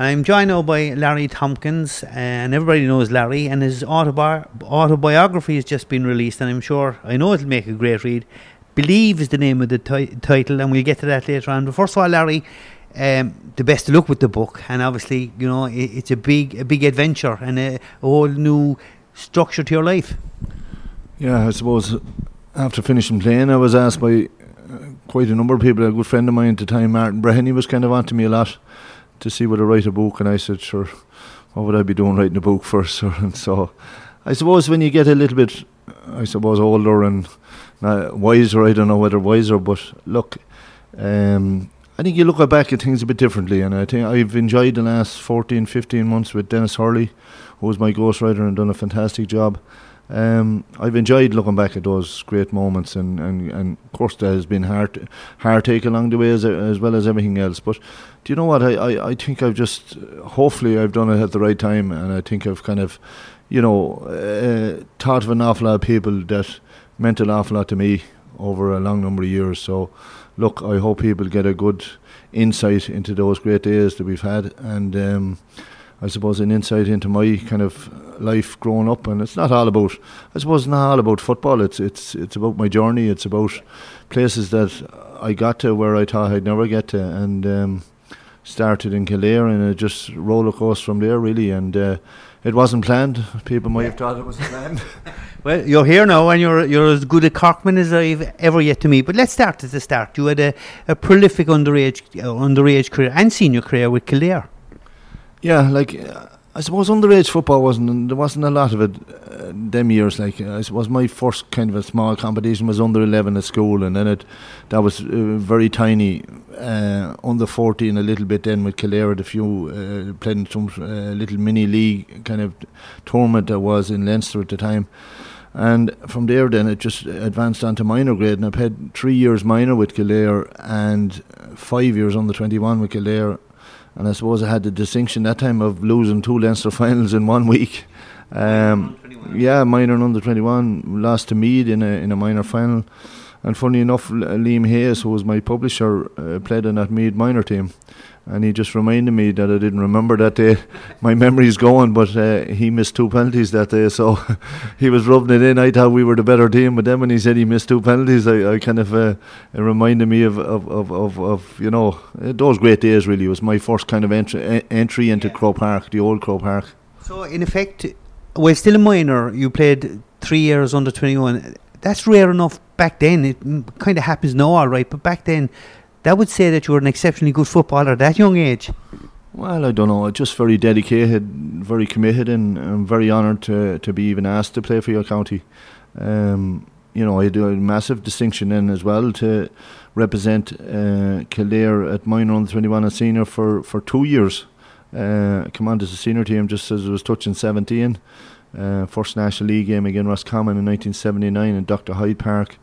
I'm joined now by Larry Tompkins, and everybody knows Larry, and his autobi- autobiography has just been released, and I'm sure, I know it'll make a great read. Believe is the name of the ti- title, and we'll get to that later on. But first of all, Larry, um, the best of luck with the book, and obviously, you know, it, it's a big, a big adventure and a, a whole new structure to your life. Yeah, I suppose after finishing playing, I was asked by uh, quite a number of people. A good friend of mine at the time, Martin Breheny, was kind of on to me a lot to see whether I write a book, and I said, sure, what would I be doing writing a book first? and so, I suppose when you get a little bit, I suppose older and wiser, I don't know whether wiser, but look, um, I think you look back at things a bit differently, and I think I've enjoyed the last 14, 15 months with Dennis Hurley, who was my ghostwriter and done a fantastic job. Um, I've enjoyed looking back at those great moments, and, and, and of course there has been heart heartache along the way as, as well as everything else. But do you know what? I, I, I think I've just hopefully I've done it at the right time, and I think I've kind of, you know, uh, taught of an awful lot of people that meant an awful lot to me over a long number of years. So, look, I hope people get a good insight into those great days that we've had, and. Um, I suppose an insight into my kind of life growing up, and it's not all about. I suppose it's not all about football. It's it's it's about my journey. It's about places that I got to where I thought I'd never get to, and um, started in Kildare, and it just roller coaster from there really. And uh, it wasn't planned. People might have thought it was planned. Well, you're here now, and you're you're as good a Corkman as I've ever yet to meet. But let's start at the start. You had a, a prolific underage uh, underage career and senior career with Kildare. Yeah, like uh, I suppose underage football wasn't there wasn't a lot of it uh, them years. Like I suppose my first kind of a small competition was under eleven at school, and then it that was uh, very tiny. Uh, under fourteen, a little bit then with Kildare, a few uh, playing some uh, little mini league kind of tournament that was in Leinster at the time. And from there, then it just advanced on to minor grade, and I've had three years minor with Kildare and five years under twenty one with Kildare and I suppose I had the distinction that time of losing two Leinster finals in one week. Um, yeah, minor and under 21, lost to Meath in a, in a minor final. And funny enough, Liam Hayes, who was my publisher, uh, played in that Meath minor team. And he just reminded me that I didn't remember that day. my memory's going, but uh, he missed two penalties that day. So he was rubbing it in. I thought we were the better team. But then when he said he missed two penalties, I, I kind of, uh, it reminded me of, of, of, of, of you know, uh, those great days really. It was my first kind of entry, entry into Croke Park, the old Croke Park. So, in effect, while still a minor, you played three years under 21. That's rare enough back then. It kind of happens now, all right, but back then, that would say that you were an exceptionally good footballer at that young age. Well, I don't know. Just very dedicated, very committed, and I'm very honoured to to be even asked to play for your county. Um, you know, I do a massive distinction in as well to represent uh, Kildare at minor under 21 and senior for, for two years. Uh, to the senior team just as it was touching 17. Uh, first National League game against Roscommon in 1979 in Dr. Hyde Park.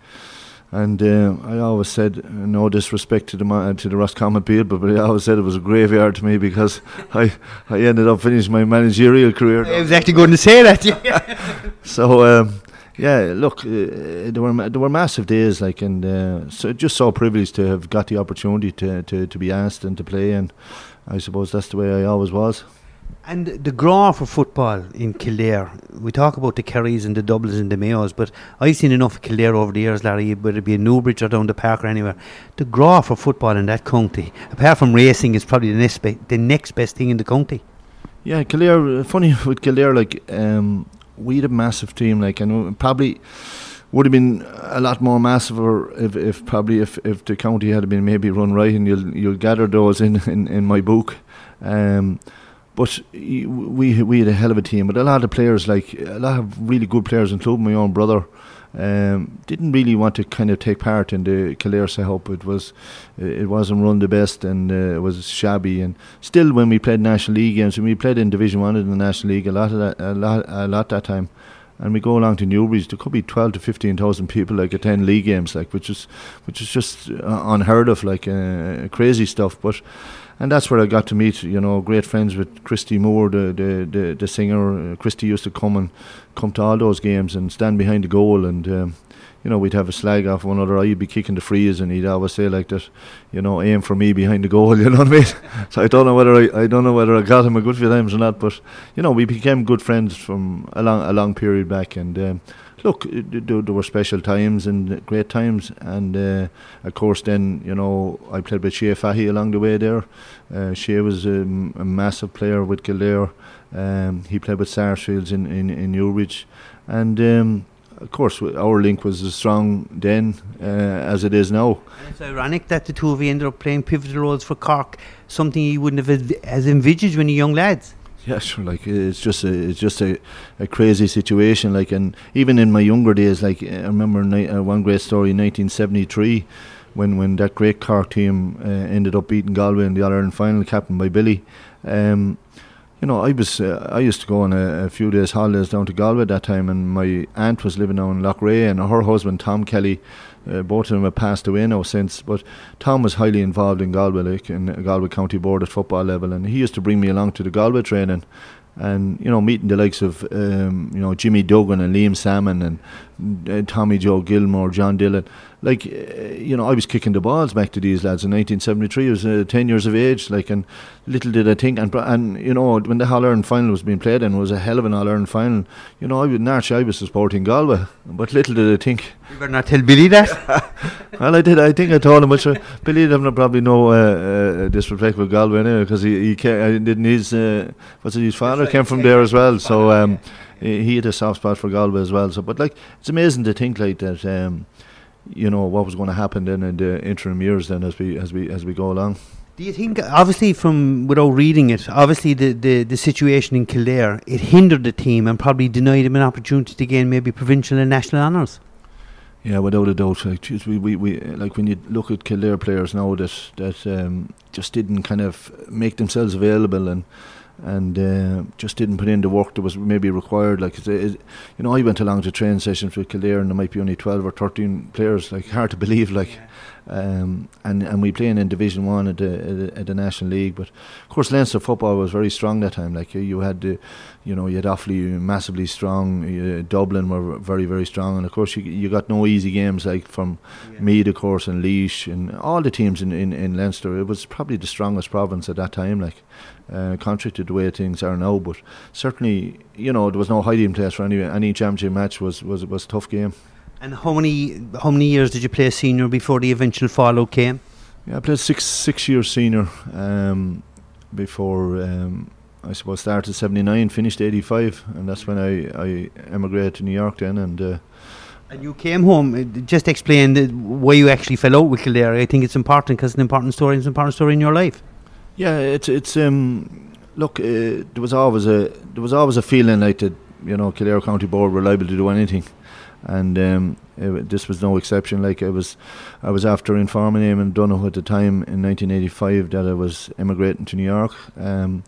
And uh, I always said, no disrespect to the ma- to the Roscommon people, but I always said it was a graveyard to me because I, I ended up finishing my managerial career. I was actually going to say that. Yeah. so um, yeah, look, uh, there were ma- there were massive days, like, and uh, so just so privileged to have got the opportunity to, to, to be asked and to play, and I suppose that's the way I always was. And the draw for football in Kildare, we talk about the Kerrys and the Dublins and the Mayos, but I've seen enough of Kildare over the years, Larry, whether it be in Newbridge or down the park or anywhere. The draw for football in that county, apart from racing, is probably the next, be- the next best thing in the county. Yeah, Kildare. uh, Funny with Kildare, like um, we had a massive team, like and probably would have been a lot more massive if, if probably if, if the county had been maybe run right and you'll you'll gather those in, in, in my book. Um, but we we had a hell of a team, but a lot of players, like a lot of really good players, including my own brother, um, didn't really want to kind of take part in the Kildare setup. It was it wasn't run the best and uh, it was shabby. And still, when we played national league games, when we played in Division One in the national league, a lot of that, a lot a lot that time and we go along to Newbridge, there could be twelve to fifteen thousand people like attend league games, like which is which is just uh, unheard of, like uh, crazy stuff. But and that's where I got to meet, you know, great friends with Christy Moore, the the the, the singer. Uh, Christy used to come and come to all those games and stand behind the goal and. Um, you know, we'd have a slag off one another. I'd be kicking the frees, and he'd always say like that, you know, aim for me behind the goal. You know what I mean? so I don't know whether I, I don't know whether I got him a good few times or not, but you know, we became good friends from a long a long period back, and. Um, look, there, were special times and great times, and uh, of course, then you know I played with Shea Fahy along the way there. Uh, Shea was a, a, massive player with Kildare. Um, he played with Sarsfields in in, in Newbridge, and. Um, of course, our link was as strong then uh, as it is now. And it's ironic that the two of you ended up playing pivotal roles for Cork, something you wouldn't have as envisaged when you young lads. Yeah, sure. Like it's just a it's just a, a crazy situation. Like and even in my younger days, like I remember ni- uh, one great story in 1973 when when that great Cork team uh, ended up beating Galway in the All Ireland final, captained by Billy. Um, you know, I was uh, I used to go on a, a, few days holidays down to Galway at that time, and my aunt was living down in Loughrea, and her husband Tom Kelly, uh, both of them have passed away now since. But Tom was highly involved in Galway, in Galway County Board at football level, and he used to bring me along to the Galway training, and you know meeting the likes of um, you know Jimmy Duggan and Liam Sammon and uh, Tommy Joe Gilmore, John Dillon. Like uh, you know, I was kicking the balls back to these lads in 1973. I was uh, 10 years of age. Like and little did I think, and and you know when the All Ireland final was being played, and it was a hell of an All Ireland final. You know, I was naturally I was supporting Galway, but little did I think. You better not tell Billy that. well, I did. I think I told him, but sure, Billy didn't probably know uh, uh, disrespect with Galway anyway, because he he came, didn't his uh, what's it, his father came from there as well, so. Um, he had a soft spot for Galway as well. So, but like, it's amazing to think like that. Um, you know what was going to happen then in the interim years then as we as we as we go along. Do you think, obviously, from without reading it, obviously the, the, the situation in Kildare it hindered the team and probably denied him an opportunity to gain maybe provincial and national honours? Yeah, without a doubt. Like, geez, we, we, we, like when you look at Kildare players now that that um, just didn't kind of make themselves available and and uh, just didn't put in the work that was maybe required. Like it, it, you know, I went along to train sessions with Kildare, and there might be only twelve or thirteen players. Like hard to believe. Like. Yeah. Um, and and we playing in Division One at the, at the, National League, but of course Leinster football was very strong that time. Like you, you had the, you know, you had Offaly massively strong, uh, Dublin were very very strong, and of course you you got no easy games like from yeah. Meath, of course, and Laois, and all the teams in, in, in Leinster. It was probably the strongest province at that time. Like uh, contrary to the way things are now. But certainly, you know, there was no hiding place for any any championship match. was was was a tough game. And how many how many years did you play senior before the eventual fallout came? Yeah, I played six six years senior um, before. Um, I suppose started seventy nine, finished eighty five, and that's when I, I emigrated to New York then and. Uh, and you came home. Uh, just explain why you actually fell out with Kildare. I think it's important because it's an important story. It's an important story in your life. Yeah, it's it's um look, uh, there was always a there was always a feeling like that you know Kildare County Board were liable to do anything, and um, it, this was no exception. Like I was, I was after informing Eamon Donoghue at the time in 1985 that I was emigrating to New York. Um,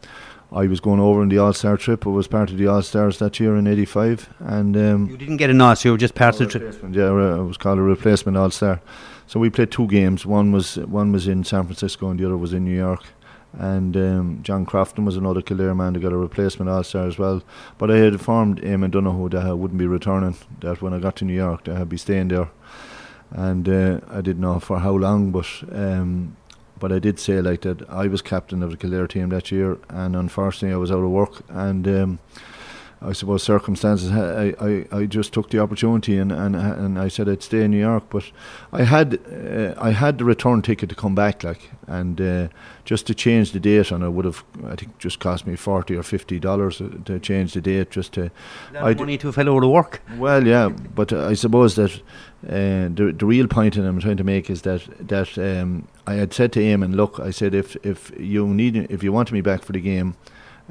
I was going over on the All Star trip. I was part of the All Stars that year in '85, and um, you didn't get a nod. So you were just part of the trip. Yeah, I was called a replacement All Star. So we played two games. One was one was in San Francisco, and the other was in New York and um, John Crofton was another Kildare man that got a replacement All Star as well. But I had informed Eamon Donoghue that I wouldn't be returning. That when I got to New York, that I'd be staying there, and uh, I didn't know for how long, but. Um, but I did say like that I was captain of the Kildare team that year, and unfortunately I was out of work, and um, I suppose circumstances. I, I, I just took the opportunity and, and and I said I'd stay in New York, but I had uh, I had the return ticket to come back, like, and uh, just to change the date, and it would have I think just cost me forty or fifty dollars to change the date, just to. I money to a fellow to work. Well, yeah, but I suppose that uh, the the real point that I'm trying to make is that that um, I had said to Eamon, look, I said if if you need if you want me back for the game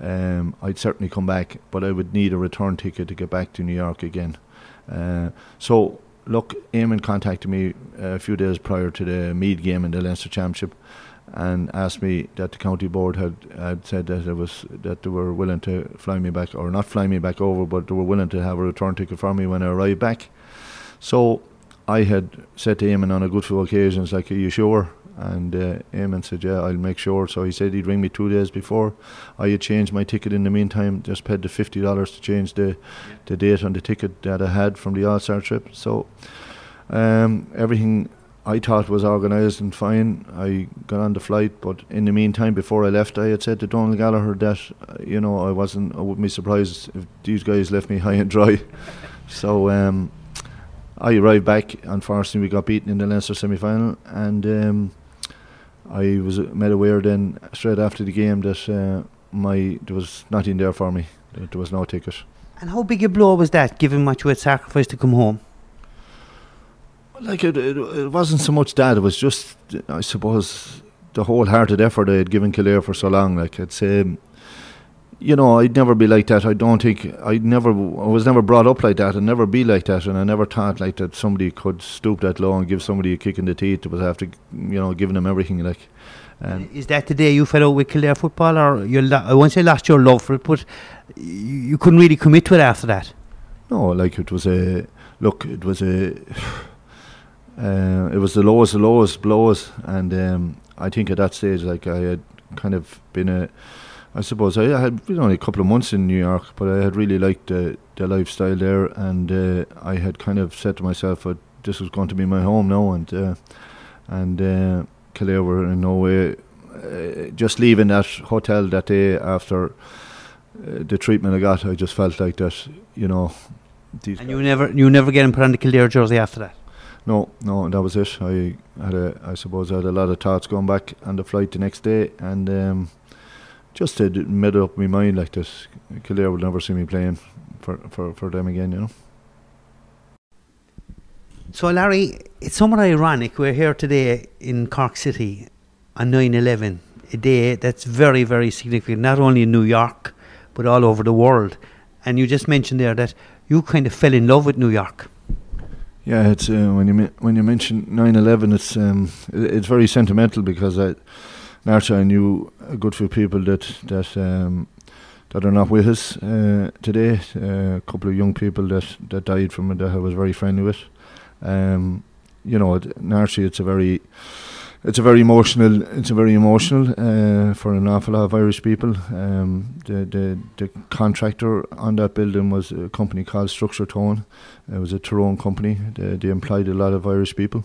um, I'd certainly come back, but I would need a return ticket to get back to New York again. Uh, so, look, Eamon contacted me a few days prior to the Meath game in the Leinster Championship and asked me that the county board had, had said that it was that they were willing to fly me back or not fly me back over, but they were willing to have a return ticket for me when I arrived back. So I had said to Eamon on a good few occasions, like, "Are you sure?" And uh, Eamon said, Yeah, I'll make sure. So he said he'd ring me two days before. I had changed my ticket in the meantime, just paid the $50 to change the, the date on the ticket that I had from the All Star trip. So um, everything I thought was organised and fine. I got on the flight, but in the meantime, before I left, I had said to Donald Gallagher that, uh, you know, I wasn't, I wouldn't be surprised if these guys left me high and dry. so, um, I arrived back. Unfortunately, we got beaten in the Leinster semi final, and um, I was made aware then straight after the game that uh, my there was nothing there for me. There was no ticket. And how big a blow was that, given what you had sacrificed to come home? Like it, it, it wasn't so much that. It was just, I suppose, the wholehearted effort I had given Kildare for so long. Like I'd say, you know, I'd never be like that. I don't think I'd never. I was never brought up like that, and never be like that. And I never thought like that somebody could stoop that low and give somebody a kick in the teeth. It was after, you know, giving them everything. Like, and is that the day you fell out with Kildare football, or you? Lo- I won't say lost your love for it, but you, you couldn't really commit to it after that. No, like it was a look. It was a. Uh, it was the lowest, the lowest blows, and um, I think at that stage, like I had kind of been a I suppose I had know, only a couple of months in New York, but I had really liked the the lifestyle there, and uh, I had kind of said to myself that this was going to be my home now, and uh, and uh, Kildare were in no way uh, just leaving that hotel that day after uh, the treatment I got. I just felt like that, you know. and you never you never get put on the Kildare jersey after that. No, no, that was it. I had a, I suppose I had a lot of thoughts going back on the flight the next day, and. Um, just to made up my mind like this. Kildare will never see me playing for, for, for them again, you know. So, Larry, it's somewhat ironic. We're here today in Cork City on 9 11, a day that's very, very significant, not only in New York, but all over the world. And you just mentioned there that you kind of fell in love with New York. Yeah, it's uh, when you when you mention 9/11, it's um, it's very sentimental because I Nairsa, I knew a good few people that that um, that are not with us uh, today. Uh, a couple of young people that, that died from it that I was very friendly with. Um, you know, Nairsa, it's a very it's a very emotional. It's a very emotional uh, for an awful lot of Irish people. Um, the, the the contractor on that building was a company called Structure Tone. It was a Tyrone company. They, they employed a lot of Irish people,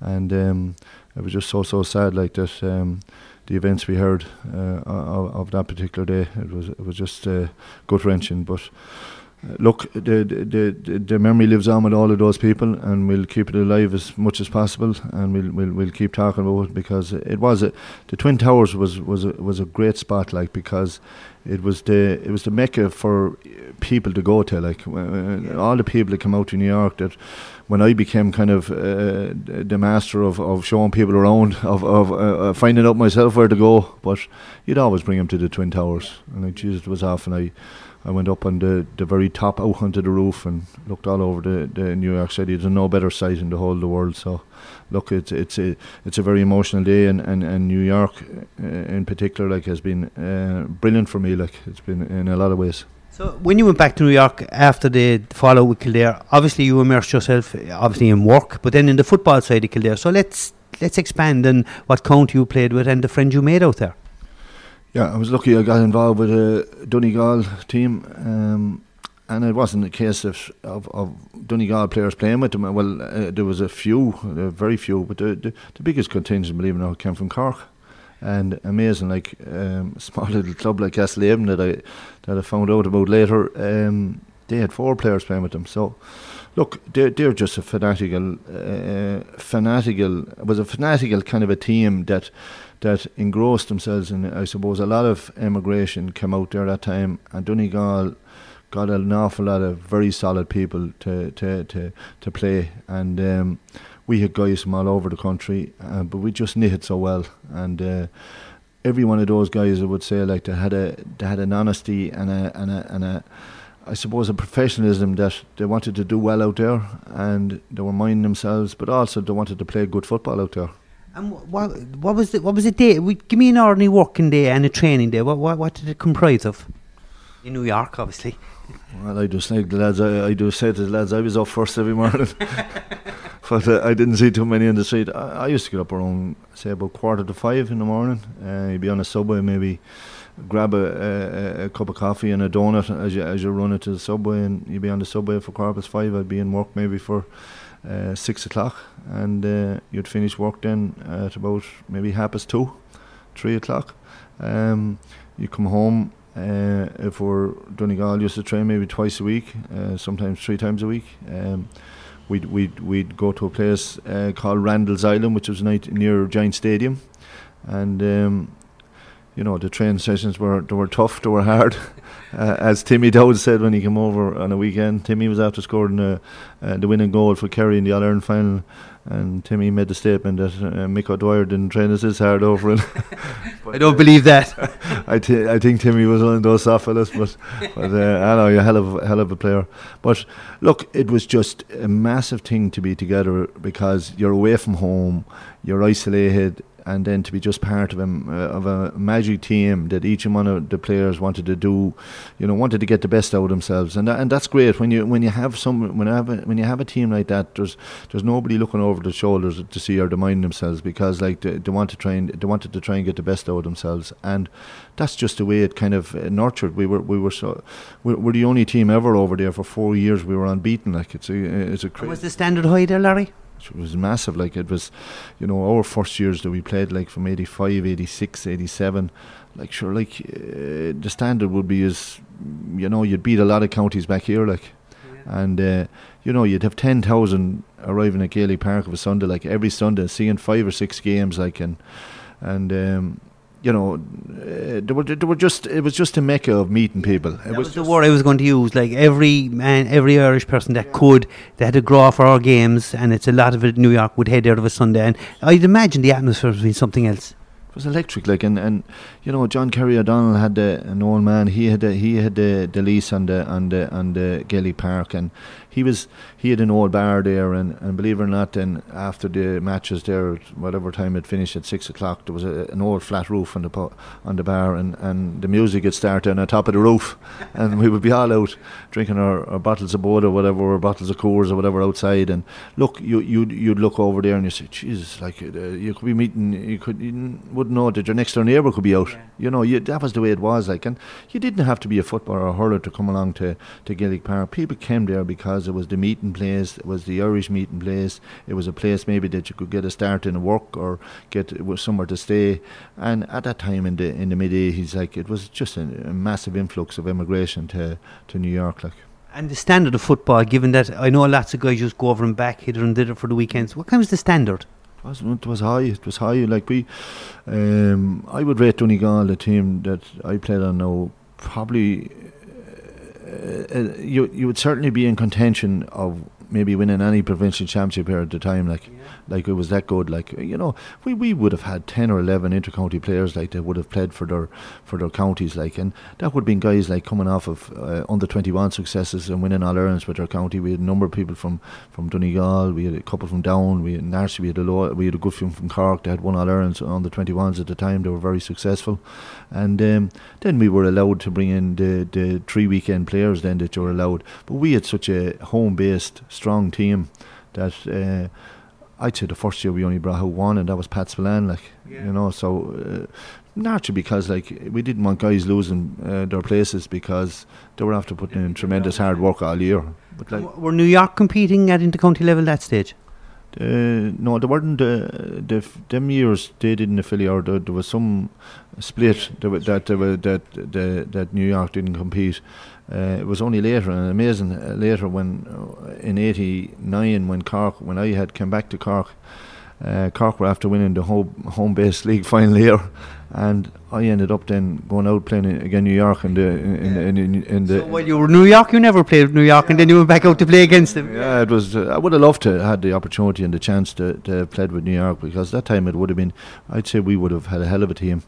and um, it was just so so sad like that. Um, the events we heard uh, of, of, that particular day. It was it was just uh, gut wrenching, but. Uh, look, the, the the the memory lives on with all of those people, and we'll keep it alive as much as possible, and we'll we'll, we'll keep talking about it because it was a, the Twin Towers was was a, was a great spot, like because it was the it was the mecca for people to go to, like all the people that come out to New York that when I became kind of uh, the master of, of showing people around, of, of uh, finding out myself where to go, but you'd always bring them to the Twin Towers. And I Jesus, it was and I, I went up on the, the very top out onto the roof and looked all over the, the New York City. There's no better sight in the whole of the world. So, look, it's it's a it's a very emotional day, and, and, and New York uh, in particular, like, has been uh, brilliant for me. Like, it's been in a lot of ways. So when you went back to New York after the follow with Kildare, obviously you immersed yourself obviously in work, but then in the football side of Kildare. So let's let's expand on what county you played with and the friends you made out there. Yeah, I was lucky. I got involved with a Donegal team, um, and it wasn't a case of, of, of Donegal players playing with them. Well, uh, there was a few, uh, very few, but the, the, the biggest contingent, believe it or not, came from Cork. And amazing. Like um, small little club like Castlehaven that I that I found out about later. Um, they had four players playing with them. So look, they're they're just a fanatical, uh, fanatical it was a fanatical kind of a team that that engrossed themselves in. I suppose a lot of emigration came out there that time, and Donegal got an awful lot of very solid people to to to, to play and. Um, we had guys from all over the country, uh, but we just knitted so well. And uh, every one of those guys, I would say, like they had a they had an honesty and a and a and a I suppose a professionalism that they wanted to do well out there, and they were minding themselves, but also they wanted to play good football out there. And what what was it? What was a day? We, give me an ordinary working day and a training day. What what what did it comprise of? In New York, obviously. Well, I just like the lads. I, I do say to the lads, I was up first every morning. but uh, I didn't see too many in the street. I, I, used to get up around say about quarter to five in the morning. Uh, you'd be on a subway, maybe grab a, a, a, cup of coffee and a donut as you as you run to the subway, and you'd be on the subway for quarter past five. I'd be in work maybe for uh, six o'clock, and uh, you'd finish work then at about maybe half past two, three o'clock. Um, you come home. Uh, if we're Donegal used to train maybe twice a week, uh, sometimes three times a week. Um, we'd we'd we'd go to a place uh, called Randall's Island, which was near Giant Stadium, and um, you know the train sessions were they were tough, they were hard. uh, as Timmy Dowd said when he came over on a weekend, Timmy was after scoring uh, the winning goal for Kerry in the All Ireland final, and Timmy made the statement that uh, Mick O'Dwyer didn't train us as hard over it. I don't believe that. I I think Timmy was one of those soft fellas, but, but uh, I know you're a hell of, hell of a player. But look, it was just a massive thing to be together because you're away from home, you're isolated, and then to be just part of a uh, of a magic team that each and one of the players wanted to do, you know, wanted to get the best out of themselves, and that, and that's great when you when you have some when you have a, when you have a team like that. There's there's nobody looking over the shoulders to see or to mind themselves because like they, they want to try and they wanted to try and get the best out of themselves, and that's just the way it kind of uh, nurtured. We were we were so we're, we're, the only team ever over there for four years. We were unbeaten. Like it's a it's a. Cra- was the standard high there, Larry? It was massive. Like it was, you know, our first years that we played, like from 85, 86, 87, like sure, like uh, the standard would be as, you know, you'd beat a lot of counties back here, like, yeah. and uh, you know, you'd have ten thousand arriving at Gaelic Park of a Sunday, like every Sunday, seeing five or six games, like, and and um, you know, uh, they were they were just it was just a mecca of meeting people. It that was, was the word I was going to use. Like every man, every Irish person that yeah. could, they had to grow for our games, and it's a lot of it. New York would head out of a Sunday, and I'd imagine the atmosphere would be something else. It was electric, like and, and you know John Kerry O'Donnell had the, an old man. He had the, he had the, the lease on the on the on the Gaelic Park, and he was he had an old bar there, and, and believe it or not, then after the matches there, whatever time it finished at six o'clock, there was a, an old flat roof on the po- on the bar, and, and the music would start on the top of the roof, and we would be all out drinking our, our bottles of Bud or whatever, or bottles of Coors or whatever outside, and look, you you you'd look over there and you say, Jesus, like uh, you could be meeting, you could you wouldn't know that your next door neighbour could be out, yeah. you know, you, that was the way it was, like, and you didn't have to be a footballer or a hurler to come along to to Gaelic Park. People came there because it was the meeting place, it was the Irish meeting place. It was a place maybe that you could get a start in work or get somewhere to stay. And at that time in the in the mid eighties, like it was just a, a, massive influx of immigration to to New York, like. And the standard of football, given that I know lots of guys just go over and back, hit and did it for the weekends. What kind was the standard? It was, it was high. It was high. Like we, um, I would rate Donegal, the team that I played on now, probably uh, uh, you you would certainly be in contention of maybe winning any provincial championship here at the time. Like, yeah. like it was that good. Like, you know, we, we would have had ten or eleven intercounty players like that would have played for their for their counties. Like, and that would have been guys like coming off of uh, under twenty one successes and winning all Irelands with their county. We had a number of people from from Donegal. We had a couple from Down. We had Narsey. We had a lot. We had a good few from Cork. They had won all Irelands on the twenty ones at the time. They were very successful, and um, then we were allowed to bring in the the three weekend players. Then that you were allowed, but we had such a home based strong team that uh, I'd say the first year we only brought out one, and that was Pat Spillane, like yeah. you know. So uh, naturally, because like we didn't want guys losing uh, their places because they were after putting in tremendous hard work all year. But like, were New York competing at intercounty level that stage? Uh, no, there weren't. Uh, the f- them years they didn't affiliate. There, there was some split that that that that, that New York didn't compete. Uh, it was only later, and amazing uh, later when uh, in '89 when Cork when I had come back to Cork. Uh, Cork were after winning the home home base league final year, and I ended up then going out playing again New York in the in, in, in, in the. So while you were New York, you never played with New York, yeah. and then you went back out to play against them. Yeah, it was. Uh, I would have loved to had the opportunity and the chance to to play with New York because that time it would have been. I'd say we would have had a hell of a team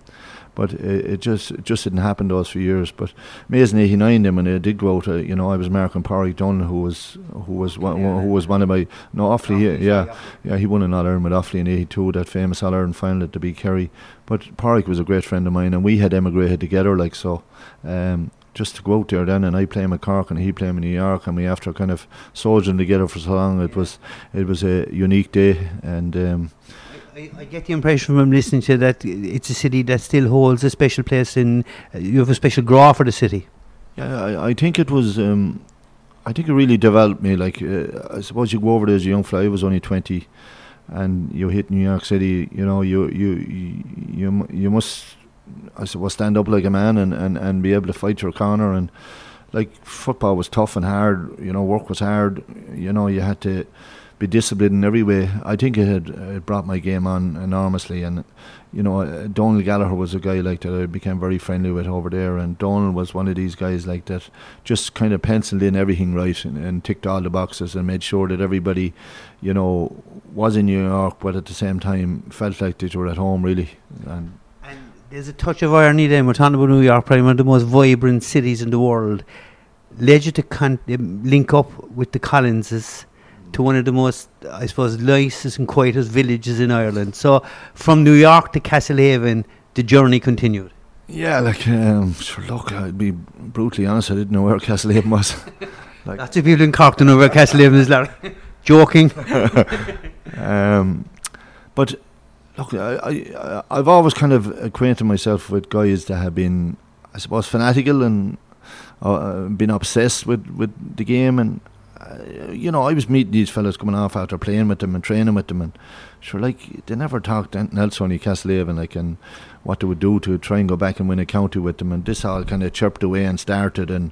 but it, it, just it just didn't happen to us for years. But amazing '89 then when I did go out, you know, I was marking Parry Dunne, who was who was one, yeah. who was one of my no Offaly, yeah, yeah, yeah, he won an All Ireland with Offaly in '82, that famous All Ireland final at the big Kerry. But Parry was a great friend of mine, and we had emigrated together, like so. Um, just to go out there then and I play him at Cork and he play him in New York and we after kind of soldiering together for so long it was it was a unique day and um, I, I, get the impression from listening to that it's a city that still holds a special place in. Uh, you have a special graw for the city. Yeah, I, I think it was. Um, I think it really developed me. Like uh, I suppose you go over there as a young fella. I was only twenty, and you hit New York City. You know, you you you you, you must. I suppose stand up like a man and, and, and be able to fight your corner and like football was tough and hard. You know, work was hard. You know, you had to be disciplined in every way. I think it had it brought my game on enormously. And you know, uh, Donald Gallagher was a guy like that I became very friendly with over there. And Donald was one of these guys like that, just kind of penciled in everything right and, and ticked all the boxes and made sure that everybody, you know, was in New York, but at the same time felt like they were at home really. And there's a touch of irony then. We're talking about New York, probably one of the most vibrant cities in the world. Led you to con- um, link up with the Collinses to one of the most, I suppose, nicest and quietest villages in Ireland. So from New York to Castlehaven, the journey continued. Yeah, like, um, sure, look, I'd be brutally honest, I didn't know where Castlehaven was. like Lots of people in Cork don't know where Castlehaven is, Larry. Joking. um, but look, I, I, I've always kind of acquainted myself with guys that have been, I suppose, fanatical and uh, been obsessed with, with the game and uh, you know, I was meeting these fellas coming off after playing with them and training with them, and sure, like they never talked anything else on Castlehaven, like and what they would do to try and go back and win a county with them, and this all kind of chirped away and started, and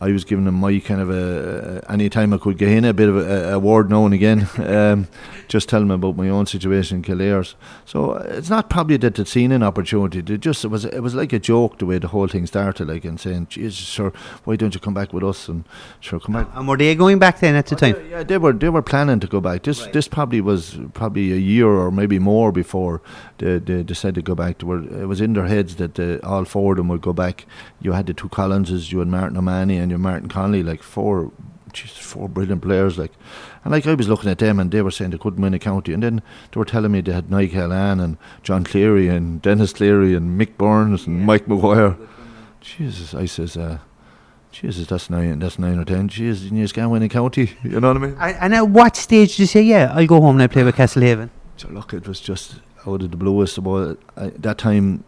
I was giving them my kind of a, any time I could get in a bit of a, a word now and again, um, just telling them about my own situation in Killear's. So it's not probably that they'd seen an opportunity. They just it was it was like a joke the way the whole thing started, like and saying, "Jesus, sir, why don't you come back with us?" And sure, come back. And were they going back then at the oh, time? Yeah, they were. They were planning to go back. This right. this probably was probably a year or maybe more before they, they decided to go back. They were it was in their heads that the, all four of them would go back. You had the two Collinses, you had Martin O'Mahony and your Martin Connolly, like four, geez, four brilliant players, like. And like I was looking at them, and they were saying they couldn't win a county, and then they were telling me they had Niall Cahalane and John Cleary and Dennis Cleary and Mick Burns and yeah. Mike Maguire. Jesus, I says, uh, Jesus, that's nine, that's nine or ten. Jesus, you just can't win a county. You know what I mean? And, and at what stage did you say, yeah, I'll go home and I play with Castlehaven? So look, it was just out of the blue. bluest. About that time,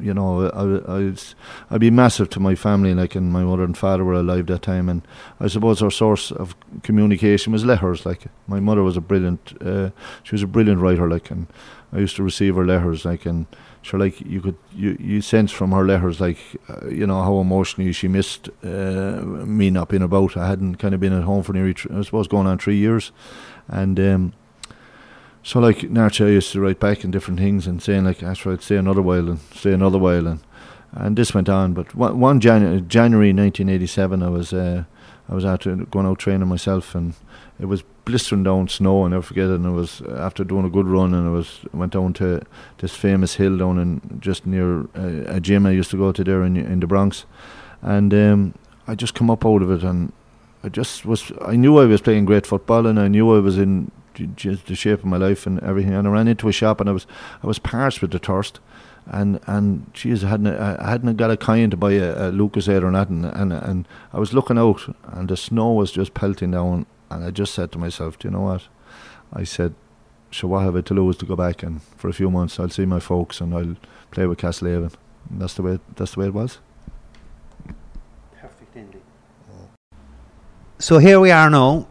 you know, I, I was, I'd be massive to my family, like, and my mother and father were alive that time, and I suppose our source of communication was letters. Like, my mother was a brilliant, uh, she was a brilliant writer, like, and I used to receive her letters, like, and sure, like, you could, you, you sense from her letters, like, uh, you know, how emotionally she missed uh, me not being about. I hadn't kind of been at home for nearly, th- I suppose, going on three years, and um, so like Narcha I used to write back in different things and saying like after I'd stay another while and stay another while and and this went on. But one, one Janu- January 1987, I was uh, I was out going out training myself and it was blistering down snow. I never forget it. And it was after doing a good run and I was went down to this famous hill down in just near uh, a gym I used to go to there in in the Bronx, and um, I just come up out of it and I just was I knew I was playing great football and I knew I was in just the shape of my life and everything. And I ran into a shop and I was I was parched with the thirst. And and geez, I hadn't I hadn't got a kind to buy a, a Lucozade or nothing, and and I was looking out, and the snow was just pelting down, and I just said to myself, do you know what? I said, so what have I to lose to go back and for a few months I'll see my folks and I'll play with Castlehaven. And that's the way that's the way it was. Perfect ending. So here we are now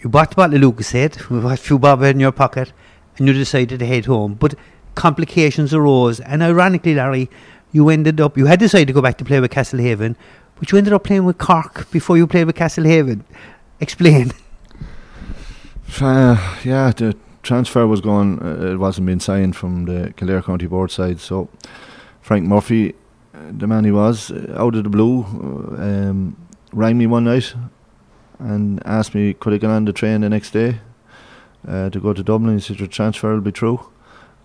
you bought the bottle of Lucozade, with a few bob in your pocket, and you decided to head home. But complications arose, and ironically, Larry, you ended up, you had decided to go back to play with Castlehaven, but you ended up playing with Cork before you played with Castlehaven. Explain. Uh, yeah, the transfer was gone. uh, it wasn't being signed from the Kildare County Board side, so Frank Murphy, uh, the man he was, uh, out of the blue, uh, um, rang me one night and asked me could I get on the train the next day uh, to go to Dublin. He said your transfer will be through.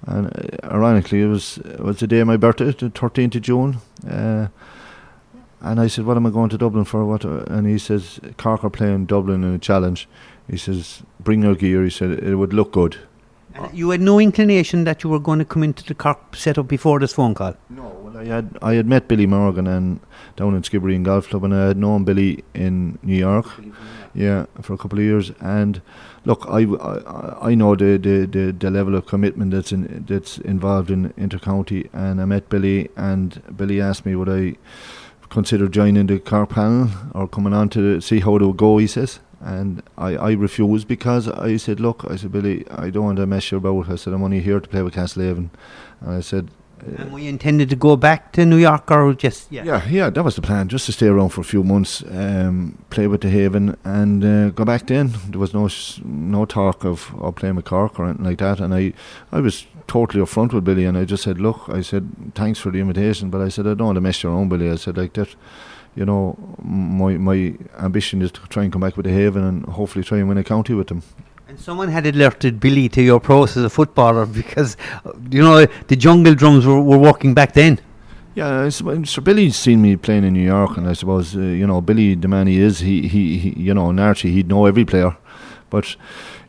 And uh, ironically, it was it was the day of my birthday, the 13th of June. Uh, and I said, "What am I going to Dublin for?" What? uh," And he says, "Cork are playing Dublin in a challenge." He says, "Bring your gear." He said, "It would look good." And you had no inclination that you were going to come into the Cork setup before this phone call. No, well, I had I had met Billy Morgan and down in Skibbereen Golf Club, and I had known Billy in New York. Yeah, for a couple of years. And look, I, I, I know the, the, the, the level of commitment that's in that's involved in intercounty. And I met Billy, and Billy asked me would I consider joining the Cork panel or coming on to see how it would go. He says. And I, I refused because I said, look, I said, Billy, I don't want to mess you about. I said, I'm only here to play with Castlehaven. And I said, And we intended to go back to New York or just, yeah. yeah, yeah, that was the plan, just to stay around for a few months, um, play with the Haven, and uh, go back then. There was no no talk of, of playing with Cork or anything like that, and I, I was totally upfront with Billy, and I just said, look, I said, thanks for the invitation, but I said, I don't want to mess you around, Billy. I said, like that, you know, my my ambition is to try and come back with the Haven and hopefully try and win a county with them. And someone had alerted Billy to your pros as a footballer because, you know, the jungle drums were, were working back then. Yeah, so Billy's seen me playing in New York, and I suppose uh, you know Billy, the man he is, he, he, he you know in Archie he'd know every player, but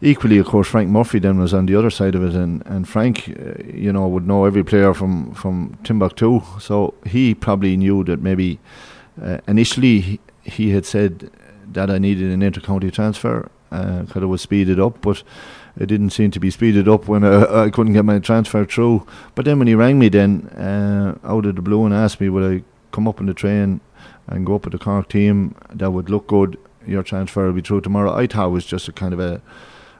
equally, of course, Frank Murphy then was on the other side of it, and and Frank, uh, you know, would know every player from from Timbuktu, so he probably knew that maybe uh, initially he, he had said that I needed an intercounty transfer because it was speeded up, but it didn't seem to be speeded up when uh, I couldn't get my transfer through. But then when he rang me then uh, out of the blue and asked me would I come up on the train and go up with the Cork team, that would look good. Your transfer will be through tomorrow. I thought it was just a kind of a,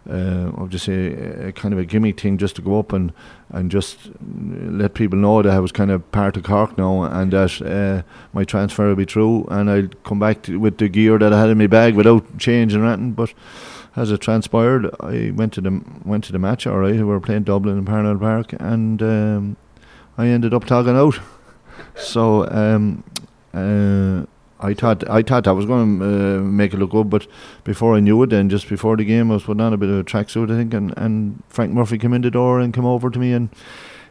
uh, I'll just say a kind of a gimmick thing, just to go up and and just let people know that I was kind of part of Cork now, and that uh, my transfer will be through, and I'd come back to, with the gear that I had in my bag without change and anything. But as it transpired, I went to the went to the match. All right, we were playing Dublin in Parnell Park, and um, I ended up togging out. so um, uh, I thought I thought I was going to uh, make it look good, but before I knew it, then just before the game, I was putting on a bit of a tracksuit, I think, and, and Frank Murphy came in the door and came over to me and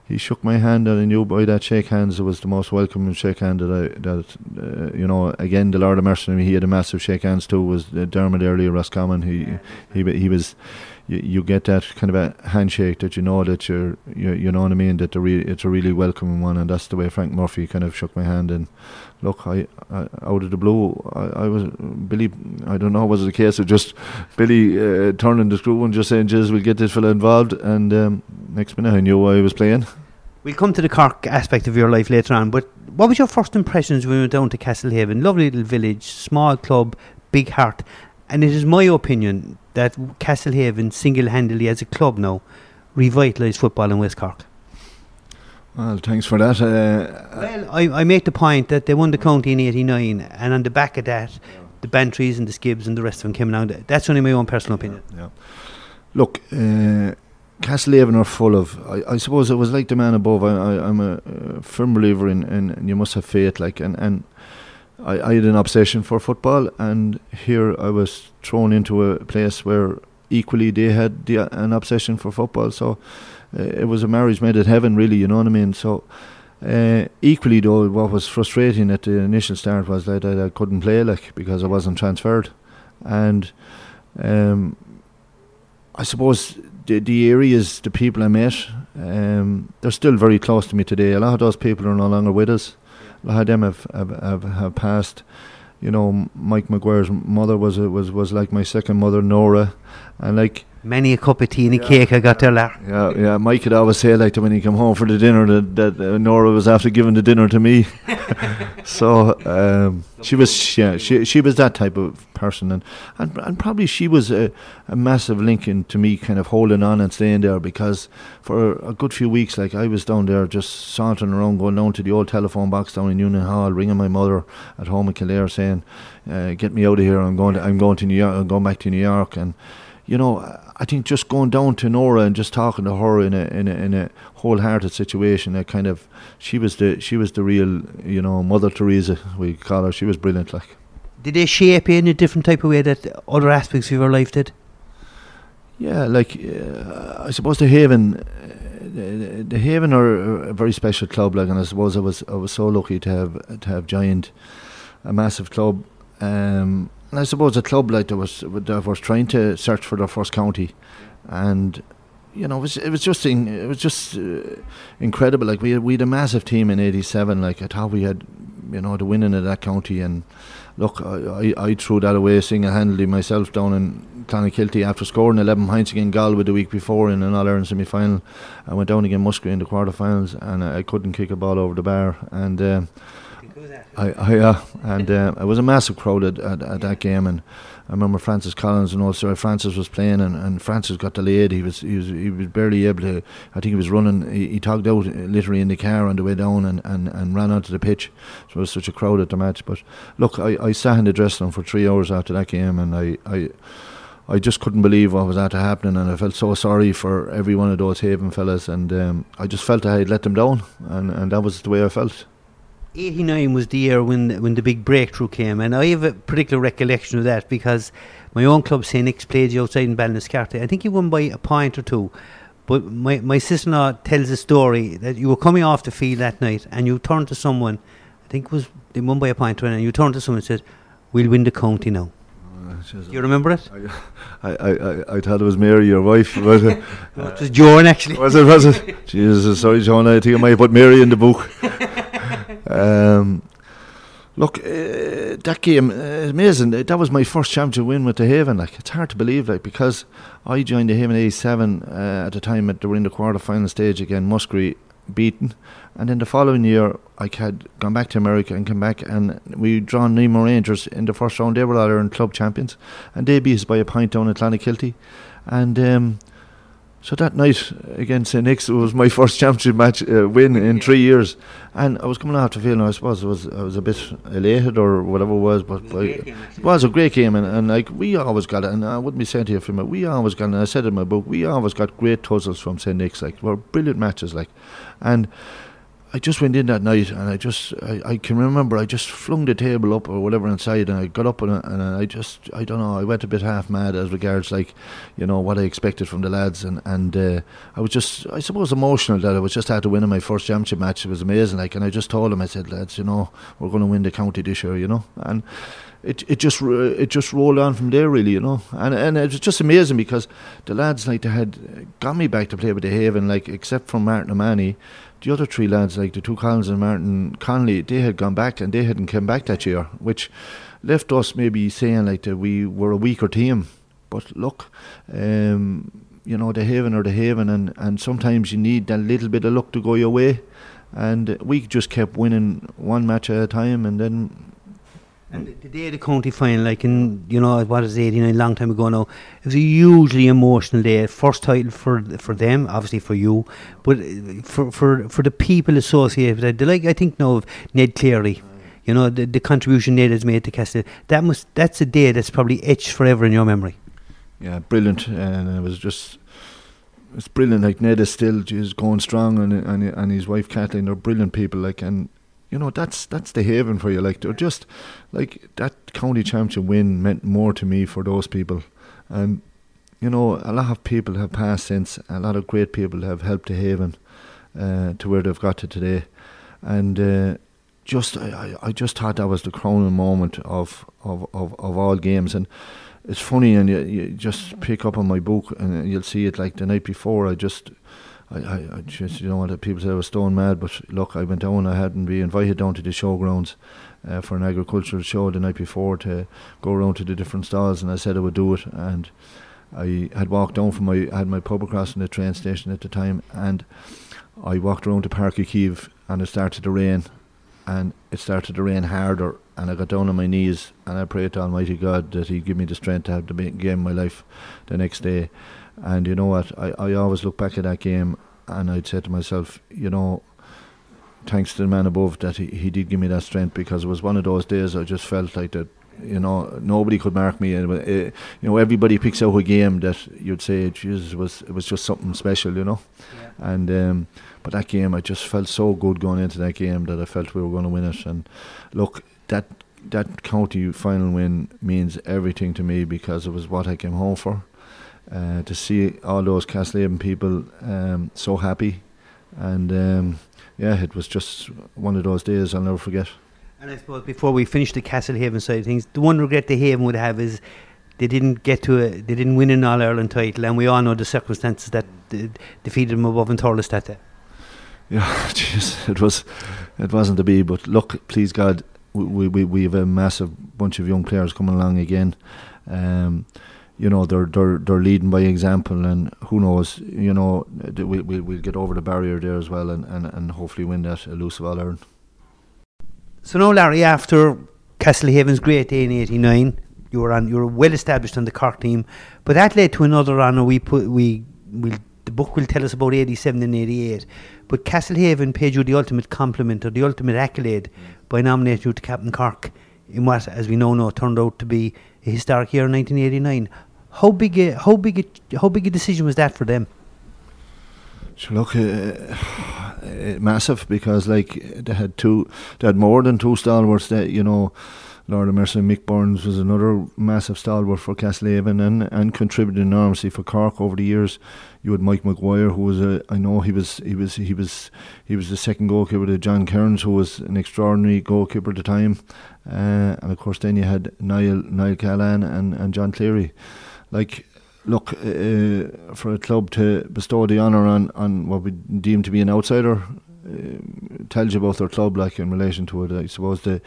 he shook my hand, and I knew by that shake hands it was the most welcoming shake hand that I that uh, you know. Again, the Lord of Mercy, he had a massive shake hands too. Was Dermot Earley, Roscommon. He he he was. You, you get that kind of a handshake that you know that you're you, you know what I mean that the re- it's a really welcoming one and that's the way Frank Murphy kind of shook my hand and look I, I out of the blue I, I was Billy I don't know was it a case of just Billy uh, turning the screw and just saying "Jizz, we'll get this fella involved and um, next minute I knew I was playing We'll come to the Cork aspect of your life later on, but what was your first impressions when you went down to Castlehaven? Lovely little village, small club, big heart. And it is my opinion that Castlehaven single handedly as a club now revitalised football in West Cork. Well thanks for that uh, Well, I, I make the point that they won the county in 89, and on the back of that, the Bantries and the Skibs and the rest of them came down. That's only my own personal opinion. Yeah. Look, uh, Castlehaven are full of. I, I suppose it was like the man above. I, I, I'm a, uh firm believer in, in, you must have faith. Like, and and I, I had an obsession for football, and here I was thrown into a place where equally they had the, an obsession for football. So it was a marriage made in heaven, really. You know what I mean? So. Uh, equally though, what was frustrating at the initial start was that I, I couldn't play like because I wasn't transferred, and um, I suppose the the areas, the people I met, um, they're still very close to me today. A lot of those people are no longer with us. A lot of them have have, have, have passed. You know, Mike McGuire's mother was was was like my second mother, Nora, and like Many a cup of tea and a cake I got there. Yeah, yeah. Mike would always say like that when he came home for the dinner that, that uh, Nora was after giving the dinner to me. so um, she was yeah she she was that type of person and and, and probably she was a, a massive link into me kind of holding on and staying there because for a good few weeks like I was down there just sauntering around going down to the old telephone box down in Union Hall ringing my mother at home in Kildare saying uh, get me out of here I'm going to, I'm going to New York I'm going back to New York and you know I think just going down to Nora and just talking to her in a in a in a wholehearted situation, a kind of she was the she was the real you know Mother Teresa we call her. She was brilliant, like. Did they shape you in a different type of way that other aspects of your life did? Yeah, like uh, I suppose the Haven, uh, the, the Haven are a very special club. Like, and I suppose I was I was so lucky to have to have joined a massive club. Um, and I suppose a club like that was that was trying to search for their first county, and you know it was it was just in, it was just uh, incredible. Like we had, we had a massive team in '87. Like I thought we had you know the winning of that county, and look, I, I, I threw that away single handedly myself down in Clonakilty after scoring 11 points against Galway the week before in an All Ireland semi final. I went down against Musgrave in the quarter-finals, and I, I couldn't kick a ball over the bar, and. Uh, I, I uh, and uh, it was a massive crowd at, at, at, that game, and I remember Francis Collins and also Francis was playing, and, and Francis got delayed. He was he was he was barely able to. I think he was running. He, he out literally in the car on the way down, and, and, and ran onto the pitch. So it was such a crowd at the match. But look, I, I sat in the dressing room for three hours after that game, and I. I I just couldn't believe what was after happening, and I felt so sorry for every one of those Haven fellas, and um, I just felt I had let them down, and, and that was the way I felt. 89 was the year when when the big breakthrough came, and I have a particular recollection of that because my own club, St. Nick's, played you outside in Ballinascarthy. I think you won by a point or two. But my, my sister in law tells a story that you were coming off the field that night and you turned to someone, I think it was they won by a point, and you turned to someone and said, We'll win the county now. Uh, Do you remember it? I, I, I, I thought it was Mary, your wife. But, uh, it was Joan, actually. Was it? Was it? Jesus, sorry, Joan. I think I might have put Mary in the book. Um, look, uh, that game uh, amazing. That was my first championship win with the Haven. Like it's hard to believe, like because I joined the Haven '87 uh, at the time at they were in the quarter final stage again, Musgrave beaten, and then the following year I had gone back to America and come back and we drawn Nemo Rangers in the first round. They were all Ireland club champions, and they beat us by a point down at Clonakilty, and. Um, so that night against St Nick's was my first championship match uh, win in three years, and I was coming out to feel. I suppose I was I was a bit elated or whatever it was, but it was, game, it was a great game, and, and like we always got it. And I wouldn't be saying to you from it, we always got. And I said in my book, we always got great tussles from St Nick's. Like were brilliant matches, like, and I just went in that night and I just I, I can remember I just flung the table up or whatever inside and I got up and, and I just I don't know I went a bit half mad as regards like you know what I expected from the lads and and uh, I was just I suppose emotional that I was just had to win in my first championship match. It was amazing. Like and I just told them I said lads you know we're going to win the county this year you know? And it it just it just rolled on from there really you know? And and it was just amazing because the lads like they had got me back to play with the Haven like except from Martin O'Mahony the other three lads, like the two Collins and Martin Connolly, they had gone back and they hadn't come back that year, which left us maybe saying like that we were a weaker team. But look, um, you know, the haven or the haven, and, and sometimes you need that little bit of luck to go your way. And we just kept winning one match at a time, and then and the, day of the county final, like in you know what is eighty nine, long time ago now, it was a hugely emotional day. First title for for them, obviously for you, but uh, for for for the people associated with it. Like I think now of Ned Cleary, you know the, the contribution Ned has made to Castle. That must that's a day that's probably etched forever in your memory. Yeah, brilliant, and it was just it's brilliant. Like Ned is still just going strong, and and and his wife Kathleen, they're brilliant people. Like and you know that's that's the haven for you. Like they're just like that county championship win meant more to me for those people, and you know a lot of people have passed since. A lot of great people have helped the haven uh, to where they've got to today, and. Uh, just I, I just thought that was the crowning moment of, of, of, of all games and it's funny and you, you just pick up on my book and you'll see it like the night before I just I, I, just you know what people say I was stone mad, but look, I went down. I hadn't been invited down to the showgrounds uh, for an agricultural show the night before to go around to the different stalls, and I said I would do it, and I had walked down from my I had my pub across from the train station at the time, and I walked around to Uí Chaoimh, and it started to rain, and it started to rain harder, and I got down on my knees and I prayed to Almighty God that He'd give me the strength to have the game of my life the next day. And you know what? I, I always look back at that game and I'd say to myself, you know, thanks to the man above that he, he did give me that strength because it was one of those days I just felt like that you know nobody could mark me and uh, you know everybody picks out a game that you'd say Jesus was it was just something special you know yeah. and um, but that game I just felt so good going into that game that I felt we were going to win it and look that that county final win means everything to me because it was what I came home for uh, to see all those Castlehaven people um, so happy and um, yeah, it was just one of those days I'll never forget. And I suppose before we finish the Castlehaven side of things, the one regret the Haven would have is they didn't get to a, they didn't win an All Ireland title, and we all know the circumstances that defeated them above in that day. Yeah, jeez, it was, it wasn't to be. But look, please God, we we we have a massive bunch of young players coming along again. Um, you know they're they're they're leading by example, and who knows, you know, we we we'll get over the barrier there as well, and, and, and hopefully win that elusive All Ireland. So now, Larry, after Castlehaven's great day in '89, you were on you were well established on the Cork team, but that led to another honour. We put we we the book will tell us about 87 and 88, but Castlehaven paid you the ultimate compliment or the ultimate accolade mm. by nominating you to Captain Cork in what, as we know now, turned out to be a historic year in 1989. How big a how big a, how big a decision was that for them? So look, uh, uh, massive because like they had two, they had more than two stalwarts. That you know, Lord of Mercy Mick Burns was another massive stalwart for Castlehaven and and contributed enormously for Cork over the years. You had Mike McGuire, who was a I know he was he was he was he was the second goalkeeper to John Kerins, who was an extraordinary goalkeeper at the time, uh, and of course then you had Niall Niall Cahalane and and John Cleary, like look, uh, for a club to bestow the honour on, on what we deem to be an outsider uh, tells you about their club, like in relation to it. I suppose they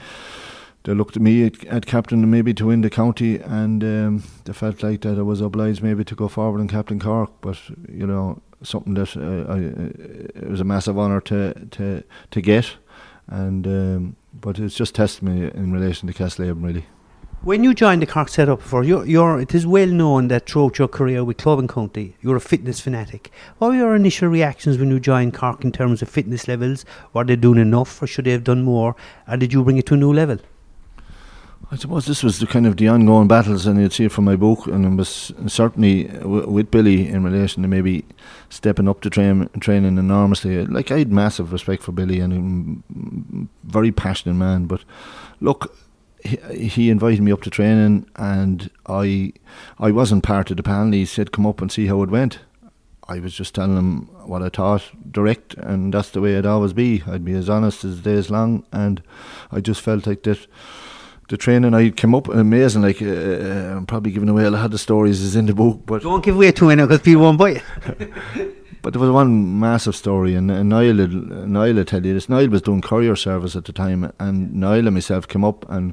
they looked at me at, at captain maybe to win the county, and um, they felt like that I was obliged maybe to go forward and captain Cork. But you know, something that uh, I, uh, it was a massive honour to to to get, and um, but it's just testimony in relation to Castlehaven really. When you joined the Cork setup for you're, you're, it is well known that throughout your career with club and county, you're a fitness fanatic. What were your initial reactions when you joined Cork in terms of fitness levels? Were they doing enough, or should they have done more? Or did you bring it to a new level? I suppose this was the kind of the ongoing battles, and you'd see it from my book, and it was certainly w- with Billy in relation to maybe stepping up to train training enormously. Like I had massive respect for Billy, and a very passionate man. But look, he, he invited me up to training, and I I wasn't part of the panel. He said, "Come up and see how it went." I was just telling him what I thought, direct, and that's the way it'd always be. I'd be as honest as days long, and I just felt like that. The training I came up amazing. Like uh, uh I'm probably giving away a lot of the stories is in the book, but don't give away too many because people won't buy it. But there was one massive story, and, and Niall, Niall tell you this. Niall was doing courier service at the time, and Niall and myself came up, and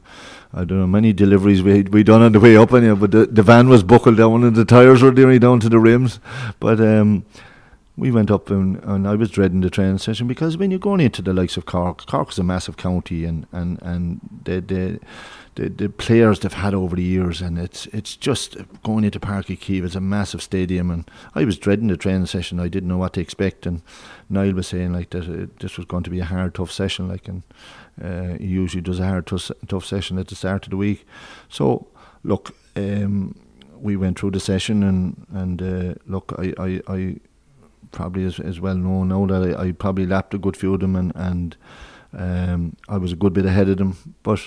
I don't know many deliveries we we done on the way up, anyway. But the, the van was buckled down, and the tires were nearly down to the rims. But um, we went up, and, and I was dreading the training session because when you're going into the likes of Cork, Cork is a massive county, and and and the the the, the players they've had over the years, and it's it's just going into Uí Chaoimh. It's a massive stadium, and I was dreading the training session. I didn't know what to expect, and Niall was saying like that uh, this was going to be a hard, tough session. Like, and uh, he usually does a hard, tough, tough session at the start of the week. So, look, um, we went through the session, and and uh, look, I, I, I probably as, as well know now that I, I probably lapped a good few of them, and and um, I was a good bit ahead of them, but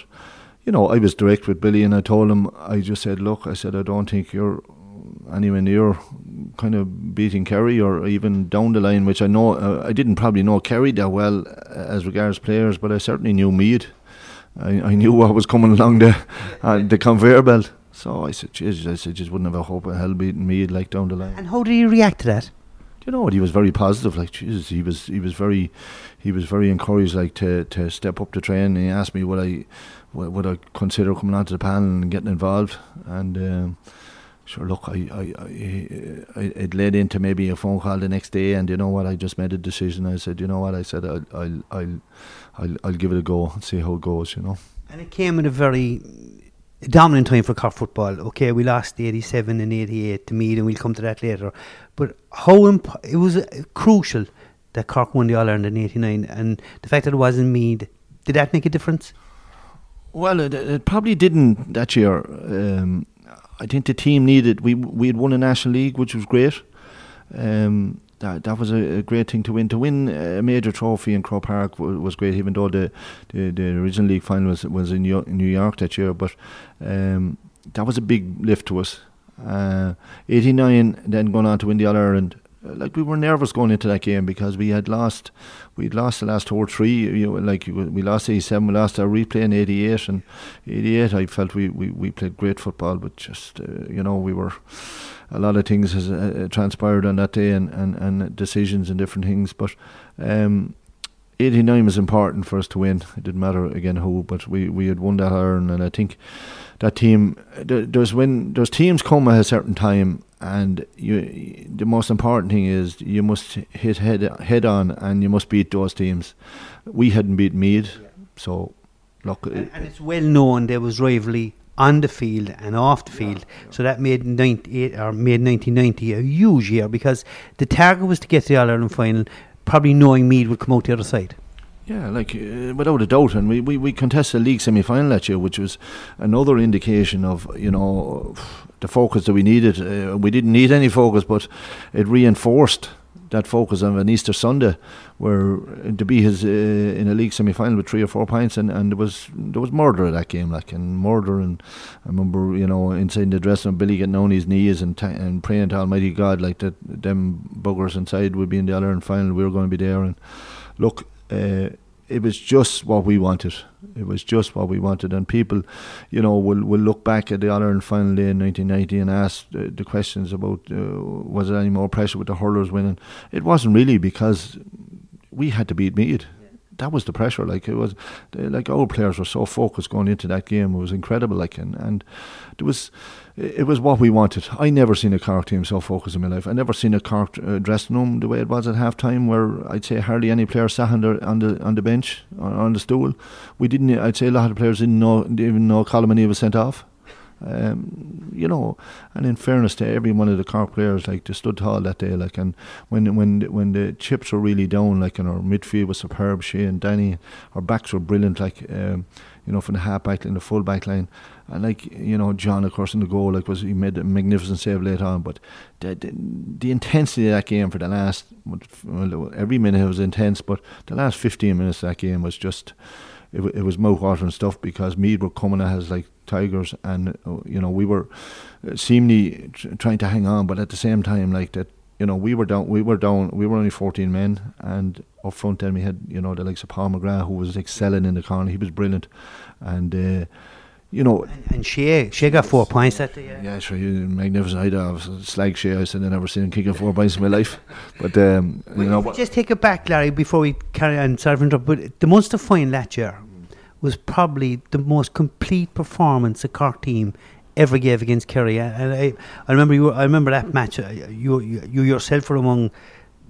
you know, I was direct with Billy and I told him, I just said, look, I said, I don't think you're anywhere near kind of beating Kerry or even down the line, which I know, uh, I didn't probably know Kerry that well as regards players, but I certainly knew Meath. I, I knew what was coming along the, uh, the conveyor belt. So I said, Jesus, I said, just wouldn't have a hope of hell beating Meath like down the line. And how did he react to that? You know what? He was very positive. Like Jesus, he was he was very he was very encouraged. Like to to step up to train. And he asked me would I would I consider coming onto the panel and getting involved? And um, sure, look, I, I, I, it led into maybe a phone call the next day, and you know what, I just made a decision. I said, you know what, I said, I'll, I'll, I'll, I'll, I'll give it a go and see how it goes, you know. And it came at a very dominant time for Cork football. Okay, we lost 87 and 88 to Meath, and we'll come to that later. But how imp- it was uh, crucial that Cork won the All Ireland in 89, and the fact that it wasn't Meath, did that make a difference? Well, it, it probably didn't that year. Um, I think the team needed. We we had won a national league, which was great. Um, that that was a, great thing to win. To win a major trophy in Croke Park w- was great, even though the, the, the original league final was was in New York that year. But um, that was a big lift to us. Uh, 89, then going on to win the All Ireland. Uh, like we were nervous going into that game because we had lost, we'd lost the last two or three. You know, like we lost 87, we lost our replay in 88, and 88. I felt we, we, we played great football, but just uh, you know we were a lot of things has uh, transpired on that day and, and, and decisions and different things. But um, 89 was important for us to win. It didn't matter again who, but we, we had won that iron, and I think that team. There's when there's teams come at a certain time, and you. The most important thing is you must hit head head on, and you must beat those teams. We hadn't beat Meath, yeah. so look. And, and it's well known there was rivalry on the field and off the field. Yeah, yeah. So that made 98 or made 1990 a huge year because the target was to get to the All Ireland final, probably knowing Meath would come out the other side. Yeah, like uh, without a doubt, and we, we, we contested the league semi final that year, which was another indication of you know the focus that we needed. Uh, we didn't need any focus, but it reinforced that focus on an Easter Sunday, where to be his uh, in a league semi final with three or four points, and, and there was there was murder at that game, like and murder, and I remember you know inside the dressing room, Billy getting on his knees and and praying to Almighty God like that them buggers inside would be in the All Ireland final, we were going to be there, and look uh, it was just what we wanted. It was just what we wanted, and people, you know, will will look back at the Ireland final day in 1990 and ask uh, the questions about uh, was there any more pressure with the hurlers winning? It wasn't really because we had to beat Meath. That was the pressure. Like it was, like our players were so focused going into that game. It was incredible. Like and and there was it was what we wanted. I never seen a Cork team so focused in my life. I never seen a Cork uh, dressing room the way it was at half time, where I'd say hardly any player sat on the on the on the bench or on the stool. We didn't. I'd say a lot of players didn't know didn't even know O'Neill was sent off. Um, you know, and in fairness to every one of the Cork players, like they stood tall that day, like, and when when when the chips were really down, like, and our midfield was superb, Shea and Danny, our backs were brilliant, like, um, you know, from the half back line, the full back line, and like you know, John, of course, in the goal, like was he made a magnificent save later on. But the the, the intensity of that game for the last well, every minute was intense, but the last fifteen minutes of that game was just it, it was mouth watering stuff because Meath were coming at us like tigers, and you know we were seemingly trying to hang on, but at the same time, like that, you know, we were down, we were down, we were only fourteen men, and up front then we had you know the likes of Paul McGrath who was excelling in the corner, he was brilliant, and. Uh, you know, and, and Shea, Shea got four points that day. Yeah, yeah sure, you magnificent. I'd have slag Shea. I said I never seen him kicking four points in my life. But um, you know, just take it back, Larry, before we carry on. Sorry for but the Munster final that year was probably the most complete performance a Cork team ever gave against Kerry. And I, I remember you. I remember that match. Uh, you, you, you yourself were among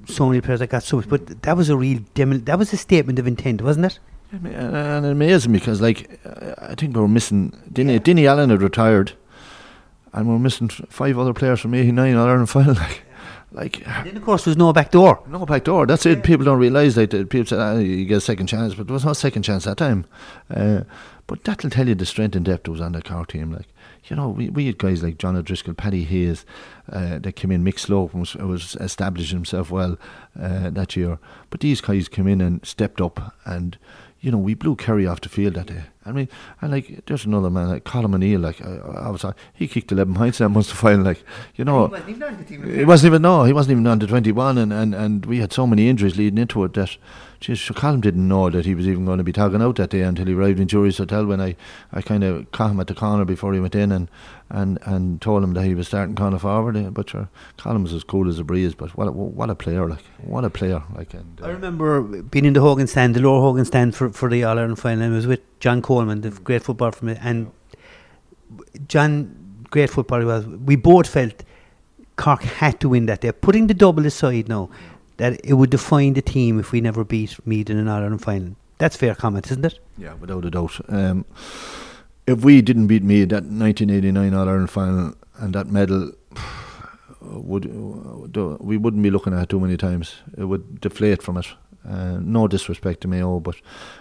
so many players that got so much. But that was a real. Demo, that was a statement of intent, wasn't it? And it amazed me because, like, I think we were missing. Dinny, yeah. Dinny Allen had retired, and we were missing five other players from '89 All Ireland final. Like, like, and then of course there was no back door. No back door. That's it. People don't realise that. People say ah, you get a second chance, but there was no second chance that time. Uh, but that'll tell you the strength and depth that was on the car team. Like, you know, we, we had guys like John O'Driscoll, Paddy Hayes, uh, that came in. Mick Slope was, was establishing himself well uh, that year. But these guys came in and stepped up and you know, we blew Kerry off the field that day. I mean, and like, there's another man like Colm O'Neill. Like, I, I was, like, he kicked eleven points that Munster final. Like, you know, he wasn't even on the team. He wasn't even no, he wasn't even on the twenty one, and, and and we had so many injuries leading into it that Jeez, Colm didn't know that he was even going to be tagging out that day until he arrived in Jury's Hotel when I, I kind of caught him at the corner before he went in and, and, and told him that he was starting corner forward. Eh, but sure, was as cool as a breeze. But what a, what a player! Like what a player! Like and, uh, I remember being in the Hogan stand, the lower Hogan stand for, for the All Ireland final. And I was with John Coleman, the great footballer from it, and John great footballer was. We both felt Cork had to win that day. Putting the double aside now, that it would define the team if we never beat Meath in an Ireland final. That's fair comment, isn't it? Yeah, without a doubt. Um, if we didn't beat Meath that 1989 All Ireland final and that medal, would we wouldn't be looking at it too many times. It would deflate from it. Uh, no disrespect to Mayo, but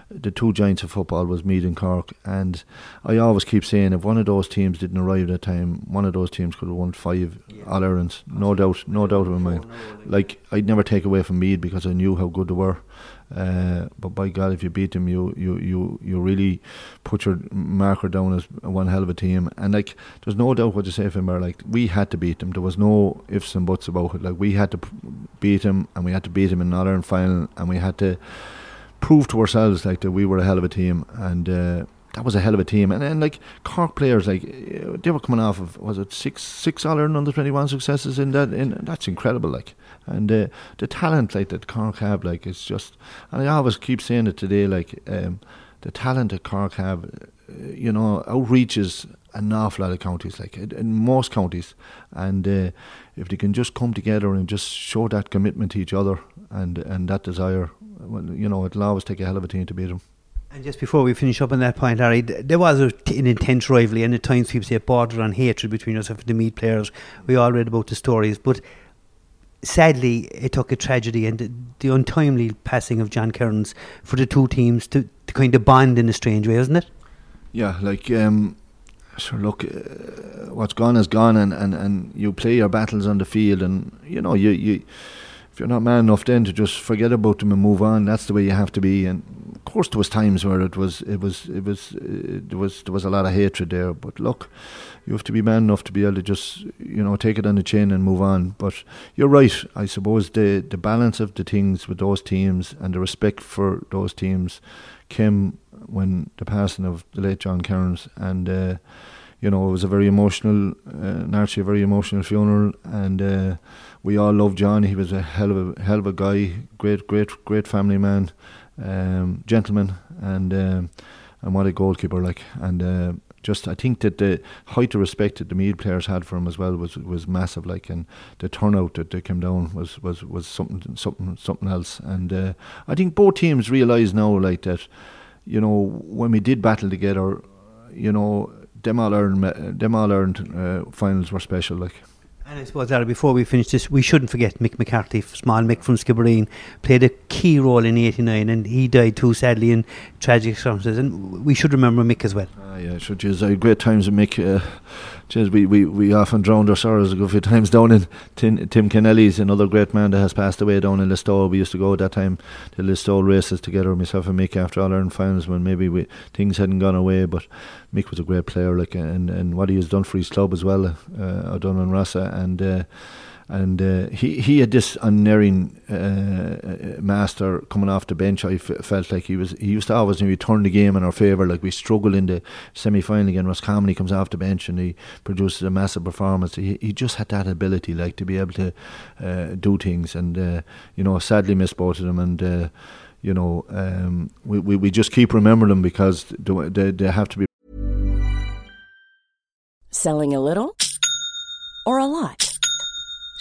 the two giants of football was Meath and Cork, and I always keep saying if one of those teams didn't arrive at the time, one of those teams could have won five yeah. All Irelands, no doubt, no doubt my mind. Like I'd never take away from Meath because I knew how good they were, uh, but by God, if you beat them, you, you, you, you really put your marker down as one hell of a team. And like, there's no doubt what you say, Finbar. Like, we had to beat them. There was no ifs and buts about it. Like, we had to beat them, and we had to beat them in another final, and we had to prove to ourselves like that we were a hell of a team. And uh, that was a hell of a team. And then like Cork players, like they were coming off of was it six six All Ireland under twenty one successes in that. In that's incredible. Like and uh, the talent like that Cork have, like it's just. And I always keep saying it today, like um, the talent that Cork have, uh, you know, outreaches an awful lot of counties, like in most counties, and uh, if they can just come together and just show that commitment to each other and and that desire, well, you know, it'll always take a hell of a team to beat them. And just before we finish up on that point, Harry, there was an intense rivalry, and at times people say border on hatred between us and the Meath players. We all read about the stories, but sadly, it took a tragedy and the, the, untimely passing of John Kerins for the two teams to, to kind of bond in a strange way, isn't it? Yeah, like, um, sure, look, uh, what's gone is gone, and, and, and you play your battles on the field, and you know, you, you if you're not man enough then to just forget about them and move on, that's the way you have to be. And course, there was times where it was, it was, it was, there was, there was a lot of hatred there. But look, you have to be man enough to be able to just, you know, take it on the chin and move on. But you're right. I suppose the the balance of the things with those teams and the respect for those teams came when the passing of the late John Kerins and. Uh, you know, it was a very emotional, uh, naturally a very emotional funeral, and uh, we all loved John. He was a hell of a hell of a guy, great, great, great family man, um, gentleman, and um, and what a goalkeeper like. And uh, just I think that the height of respect that the Meath players had for him as well was was massive. Like, and the turnout that they came down was was was something something something else. And uh, I think both teams realise now, like that, you know, when we did battle together, you know, them all Ireland, them all Ireland uh, finals were special. Like. And I suppose, Larry, before we finish this, we shouldn't forget Mick McCarthy, small Mick from Skibbereen, played a key role in 89 and he died too sadly in tragic circumstances. And we should remember Mick as well. Ah, yeah, geez, I had great times with Mick. Uh, geez, we, we, we often drowned our sorrows a good few times down in Tim, Tim Kennelly's, another great man that has passed away down in Listowel. We used to go at that time to Listowel races together, myself and Mick, after all Ireland finals when maybe we, things hadn't gone away. But Mick was a great player, like, and, and what he has done for his club as well, uh, Donovan Rossa. And uh, and uh, he he had this unerring uh, uh, master coming off the bench. I f- felt like he was he used to always you know, turn the game in our favour. Like we struggle in the semi final again. Roscommon he comes off the bench and he produces a massive performance. He he just had that ability, like to be able to uh, do things. And uh, you know, sadly of them. And uh, you know, um, we, we we just keep remembering them because they they have to be selling a little or a lot.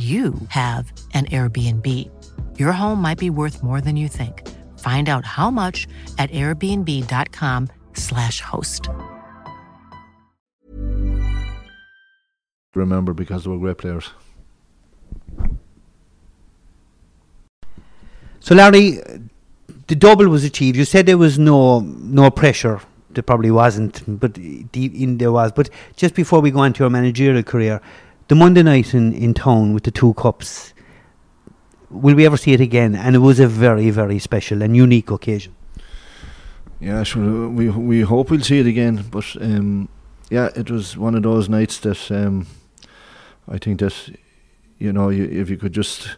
you have an Airbnb. Your home might be worth more than you think. Find out how much at airbnb.com/slash host. Remember, because they were great players. So, Larry, the double was achieved. You said there was no no pressure. There probably wasn't, but deep in there was. But just before we go on to your managerial career, the Monday night in, in town with the two cups, will we ever see it again? And it was a very, very special and unique occasion. Yeah, sure. We we hope we'll see it again, but um, yeah, it was one of those nights that um, I think that you know you, if you could just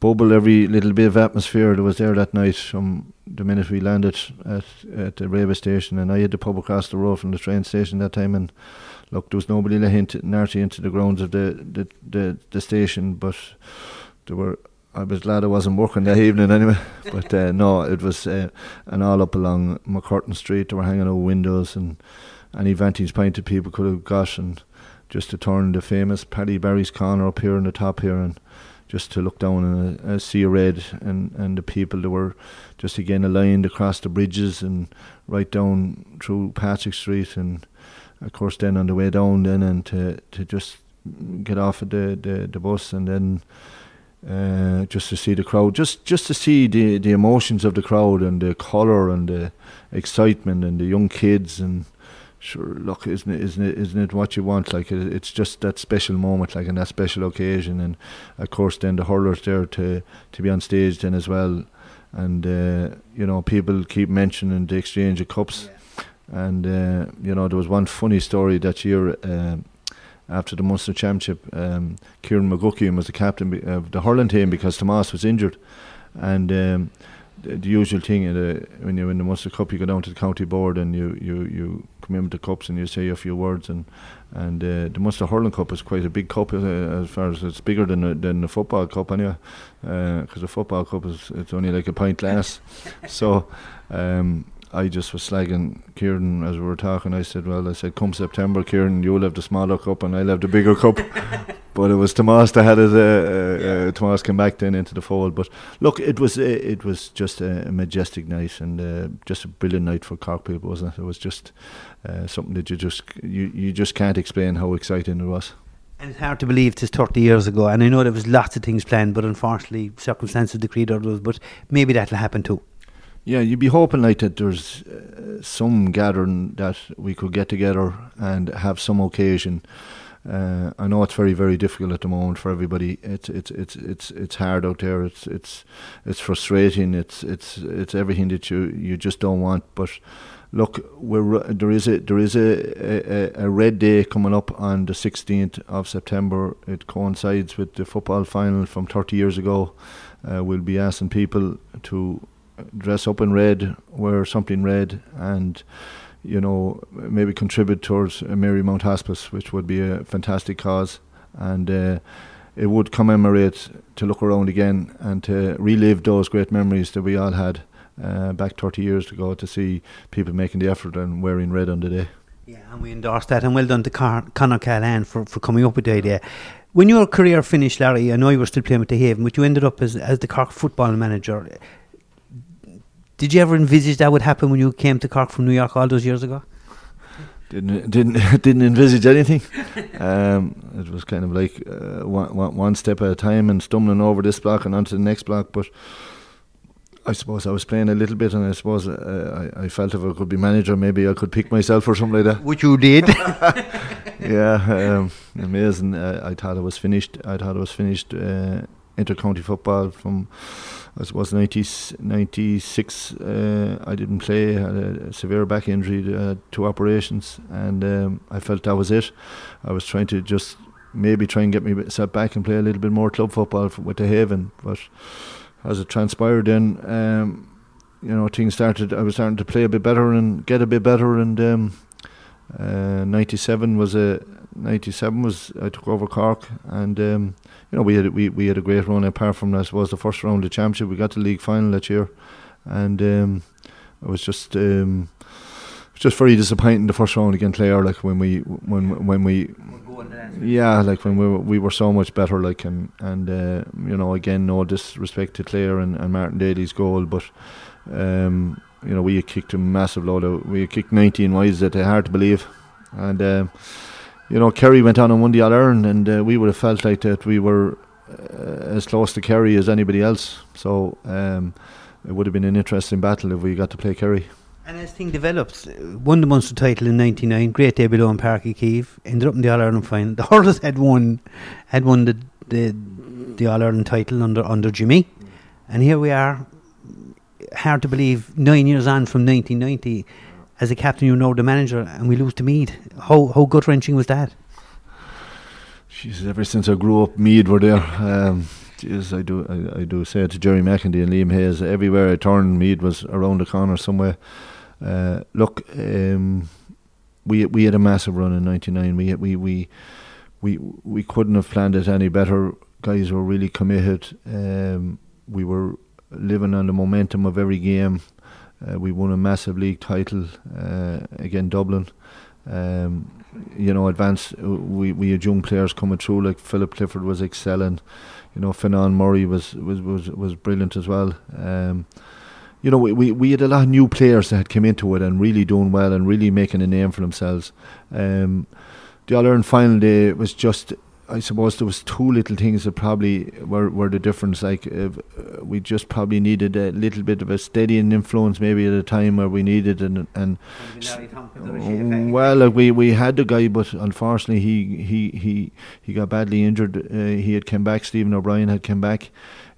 bubble every little bit of atmosphere that was there that night from the minute we landed at at the railway station, and I had the pub across the road from the train station that time, and look, there was nobody let into, Narty into the grounds of the, the, the, the station, but there were. I was glad I wasn't working that evening anyway. But uh, no, it was uh, and all up along MacCurtain Street. They were hanging out windows and any vantage point that people could have got, and just to turn the famous Paddy Barry's corner up here on the top here, and just to look down and uh, see a red and and the people that were just again aligned across the bridges and right down through Patrick Street and of course, then on the way down, then and to to just get off of the the, the bus and then. Uh, just to see the crowd, just just to see the the emotions of the crowd and the colour and the excitement and the young kids and sure, look, isn't it isn't it isn't it what you want? Like it, it's just that special moment, like in that special occasion, and of course then the hurlers there to to be on stage then as well, and uh, you know people keep mentioning the exchange of cups. Yeah and uh, you know, there was one funny story that year uh, after the Munster Championship. Um, Kieran McGuckin was the captain of the hurling team because Tomas was injured, and um, the, the, usual thing the, when you win the Munster Cup, you go down to the county board and you you you come in with the cups and you say a few words and and uh, the Munster Hurling Cup is quite a big cup uh, as far as it's bigger than the, than the football cup anyway, because uh, the football cup is it's only like a pint glass, so. Um, I just was slagging Kieran as we were talking. I said, "Well, I said, come September, Kieran, you'll have the smaller cup and I'll have the bigger cup." but it was Tomas that had it. Uh, uh, uh, Tomas came back then into the fold. But look, it was uh, it was just a, a majestic night and uh, just a brilliant night for Cork people, wasn't it? It was just uh, something that you just you you just can't explain how exciting it was. And it's hard to believe it's 30 years ago. And I know there was lots of things planned, but unfortunately, circumstances decreed others. But maybe that'll happen too. Yeah, you'd be hoping like that. There's uh, some gathering that we could get together and have some occasion. Uh, I know it's very very difficult at the moment for everybody. It's it's it's it's it's hard out there. It's it's it's frustrating. It's it's it's everything that you you just don't want. But look, we're there is a there is a, a, a red day coming up on the 16th of September. It coincides with the football final from 30 years ago. Uh, we'll be asking people to dress up in red, wear something red, and you know maybe contribute towards Marymount Hospice, which would be a fantastic cause, and uh, it would commemorate to look around again and to relive those great memories that we all had uh, back 30 years ago to see people making the effort and wearing red on the day. Yeah, and we endorse that, and well done to Car- Conor Callahan for, for coming up with the idea. When your career finished, Larry, I know you were still playing with the Haven, but you ended up as, as the Cork football manager. Did you ever envisage that would happen when you came to Cork from New York all those years ago? Didn't didn't didn't envisage anything. um, it was kind of like uh, one, one step at a time and stumbling over this block and onto the next block. But I suppose I was playing a little bit, and I suppose uh, I, I felt if I could be manager, maybe I could pick myself or something like that. Which you did. yeah, um, amazing. Uh, I thought I was finished. I thought I was finished uh, intercounty football from I suppose 90, 96 uh, I didn't play had a, severe back injury uh, two operations and um, I felt that was it I was trying to just maybe try and get me set back and play a little bit more club football with the Haven. But as it transpired, then um, you know things started. I was starting to play a bit better and get a bit better. And um, uh, '97 was a '97 was I took over Cork, and um, you know we had we we had a great run. Apart from I was the first round of the championship, we got to league final that year, and um, I was just. Um, just very disappointing the first round against Clare, like when we when when we yeah, like when we were, we were so much better, like and and uh, you know again no disrespect to Clare and, and Martin Daly's goal, but um, you know we kicked a massive load of we kicked 19 wides that hard to believe, and um, you know Kerry went on and won the All Ireland, and uh, we would have felt like that we were uh, as close to Kerry as anybody else, so um, it would have been an interesting battle if we got to play Kerry. And as things developed, won the Munster title in '99. Great below in Páirc Uí Ended up in the All Ireland final. The hurlers had won, had won the the, the All Ireland title under under Jimmy, and here we are. Hard to believe, nine years on from 1990, as a captain, you know the manager, and we lose to Meath. How how gut wrenching was that? Jeez, ever since I grew up, Meath were there. Um, I do I, I do say it to Gerry McEntee and Liam Hayes. Everywhere I turned, Meath was around the corner somewhere. Uh, look, um, we we had a massive run in '99. We we we we we couldn't have planned it any better. Guys were really committed. Um, we were living on the momentum of every game. Uh, we won a massive league title uh, again, Dublin. Um, you know, advance. Uh, we we had young players coming through. Like Philip Clifford was excelling. You know, Fionán Murray was was was was brilliant as well. Um, you know, we, we had a lot of new players that had come into it and really doing well and really making a name for themselves. Um, the All Ireland final day was just, I suppose, there was two little things that probably were, were the difference. Like uh, we just probably needed a little bit of a steadying influence, maybe at a time where we needed and and. well, like we, we had the guy, but unfortunately he he he he got badly injured. Uh, he had come back. Stephen O'Brien had come back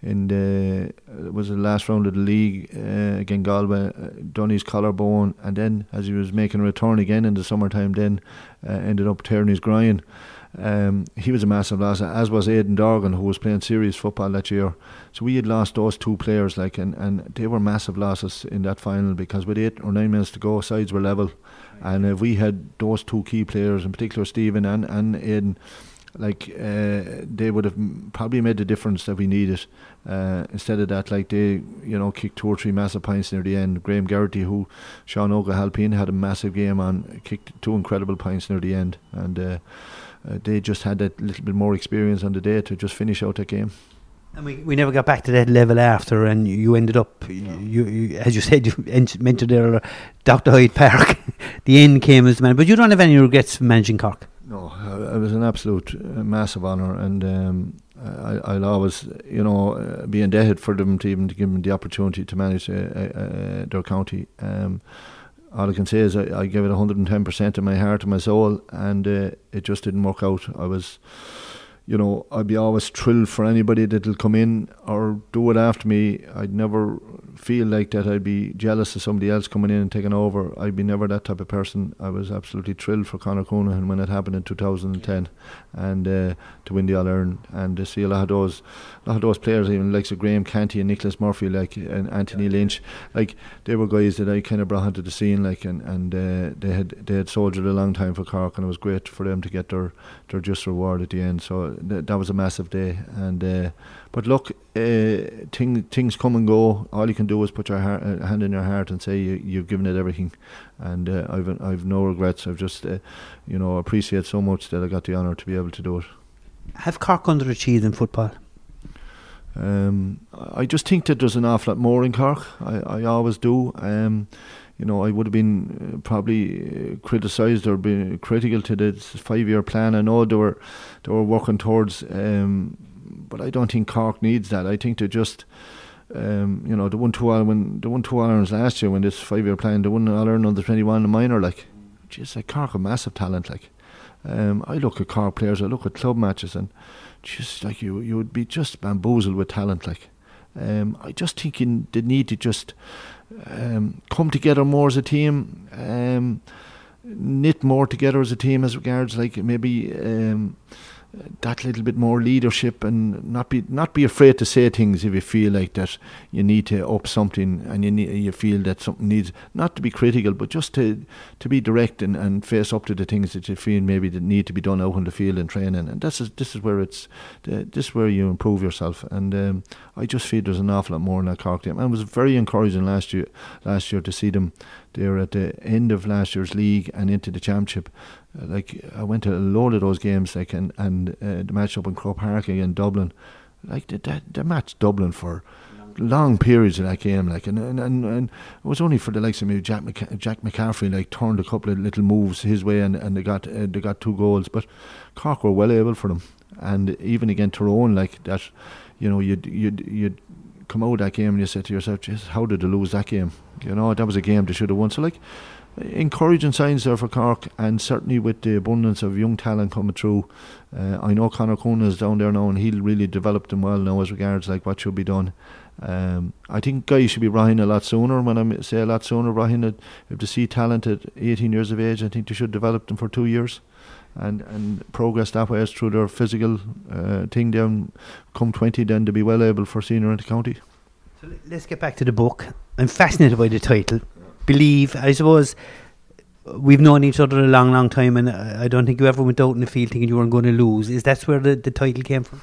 in the it was the last round of the league uh, against Galway, uh, done his collarbone, and then as he was making a return again in the summertime, then uh, ended up tearing his groin. Um, he was a massive loss, as was Aidan Dorgan, who was playing serious football that year. So we had lost those two players, like, and, and they were massive losses in that final because with eight or nine minutes to go, sides were level, and if we had those two key players, in particular Stephen and and Aidan like uh, they would have probably made the difference that we needed. Uh, instead of that, like they, you know, kicked two or three massive points near the end. Graham Geraghty, who Sean O'Halpin had a massive game on, kicked two incredible points near the end, and uh, uh, they just had that little bit more experience on the day to just finish out that game. And we, we never got back to that level after, and you ended up, you, you as you said, you mentioned there, Dr. Hyde Park. the end came as the man, but you don't have any regrets managing Cork. No, it was an absolute uh, massive honour, and um, I, will always, you know, uh, be indebted for them to even to give them the opportunity to manage uh, uh, their county. Um, all I can say is I, I gave it 110% of my heart and my soul, and uh, it just didn't work out. I was you know, I'd be always thrilled for anybody that'll come in or do it after me. I'd never feel like that. I'd be jealous of somebody else coming in and taking over. I'd be never that type of person. I was absolutely thrilled for Conor Counihan when it happened in 2010, and uh, to win the All Ireland and to see a lot of those, a lot of those players, even like so Graham Canty and Nicholas Murphy, like and Anthony. Lynch, like they were guys that I kind of brought onto the scene, like and and uh, they had they had soldiered a long time for Cork, and it was great for them to get their their just reward at the end. So th- that was a massive day. And uh, but look, uh, thing, things come and go. All you can do is put your heart, uh, hand in your heart and say you, have given it everything. And uh, I've I've no regrets. I've just uh, you know appreciate so much that I got the honour to be able to do it. Have Cork underachieved in football? Um, I just think that there's an awful lot more in Cork. I, I always do. Um, you know, I would have been uh, probably uh, criticised or been critical to this five-year plan. I know they were they were working towards, um, but I don't think Cork needs that. I think they just. Um, you know, the one two all when they won two Irelands last year when this five year plan, the one all Ireland under twenty one in minor, like just like Cork a massive talent, like um, I look at Cork players, I look at club matches and just like you you would be just bamboozled with talent like um, I just think you, they need to just um, come together more as a team, um, knit more together as a team as regards like maybe um, that little bit more leadership and not be not be afraid to say things if you feel like that you need to up something and you need, you feel that something needs not to be critical but just to to be direct and, and face up to the things that you feel maybe that need to be done out in the field and training. And this is this is where it's this is where you improve yourself. And um, I just feel there's an awful lot more in that Cork team. And it was very encouraging last year last year to see them there at the end of last year's league and into the championship. Like I went to a load of those games, like and and uh, the match up in Croke Park in Dublin, like the the, the match Dublin for long periods of that game, like and and, and, and it was only for the likes of maybe Jack McC- Jack McCaffrey like turned a couple of little moves his way and, and they got uh, they got two goals, but Cork were well able for them, and even again Tyrone like that, you know you'd you'd you'd come out that game and you said to yourself, how did they lose that game? You know that was a game they should have won. So like encouraging signs there for Cork, and certainly with the abundance of young talent coming through. Uh, I know Conor Counihan is down there now, and he'll really develop them well now as regards like what should be done. Um, I think guys should be Ryan a lot sooner. When I say a lot sooner, Ryan, if they see talent at 18 years of age, I think they should develop them for two years. And, and progress that way through their physical uh, thing down come 20 then to be well able for senior inter-county. So let's get back to the book. I'm fascinated by the title believe. I suppose we've known each other a long, long time, and I don't think you ever went out in the field thinking you weren't going to lose. Is that where the, the title came from?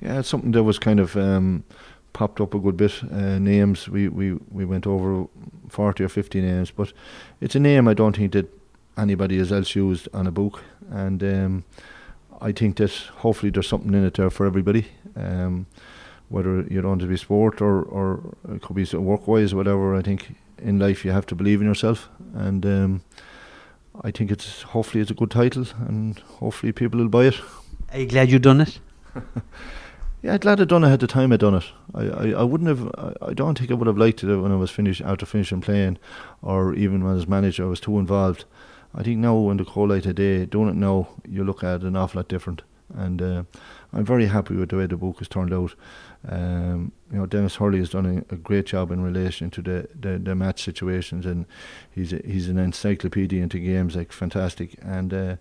Yeah, it's something that was kind of um, popped up a good bit. Uh, names we, we we went over forty or fifty names, but it's a name I don't think that anybody has else used on a book, and um, I think that hopefully there's something in it there for everybody. Um, whether you're on to be sport or or it could be work wise, whatever. I think in life you have to believe in yourself, and um, I think it's hopefully it's a good title, and hopefully people will buy it. Are you glad you've done it? yeah, I'm glad I done it at the time I done it. I, I, I wouldn't have. I, I don't think I would have liked it when I was finished after finishing playing, or even when as manager I was too involved. I think now in the cold light of day, doing it now, you look at it an awful lot different, and uh, I'm very happy with the way the book has turned out. Um, you know, Dennis Hurley has done a, a, great job in relation to the, the, the match situations, and he's a, he's an encyclopedia into games, like fantastic. And uh,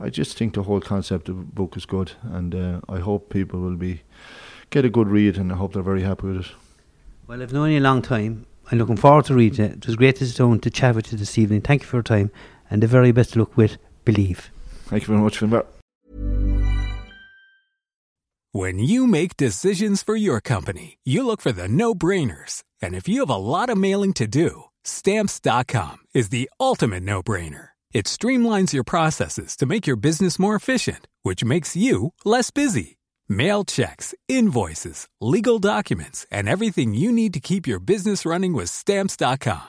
I just think the whole concept of the book is good, and uh, I hope people will be get a good read, and I hope they're very happy with it. Well, I've known you a long time. I'm looking forward to reading it. It was great to sit down to chat with you this evening. Thank you for your time, and the very best luck with Believe. Thank you very much, Finbar. When you make decisions for your company, you look for the no brainers. And if you have a lot of mailing to do, stamps.com is the ultimate no brainer. It streamlines your processes to make your business more efficient, which makes you less busy. Mail checks, invoices, legal documents, and everything you need to keep your business running with stamps.com.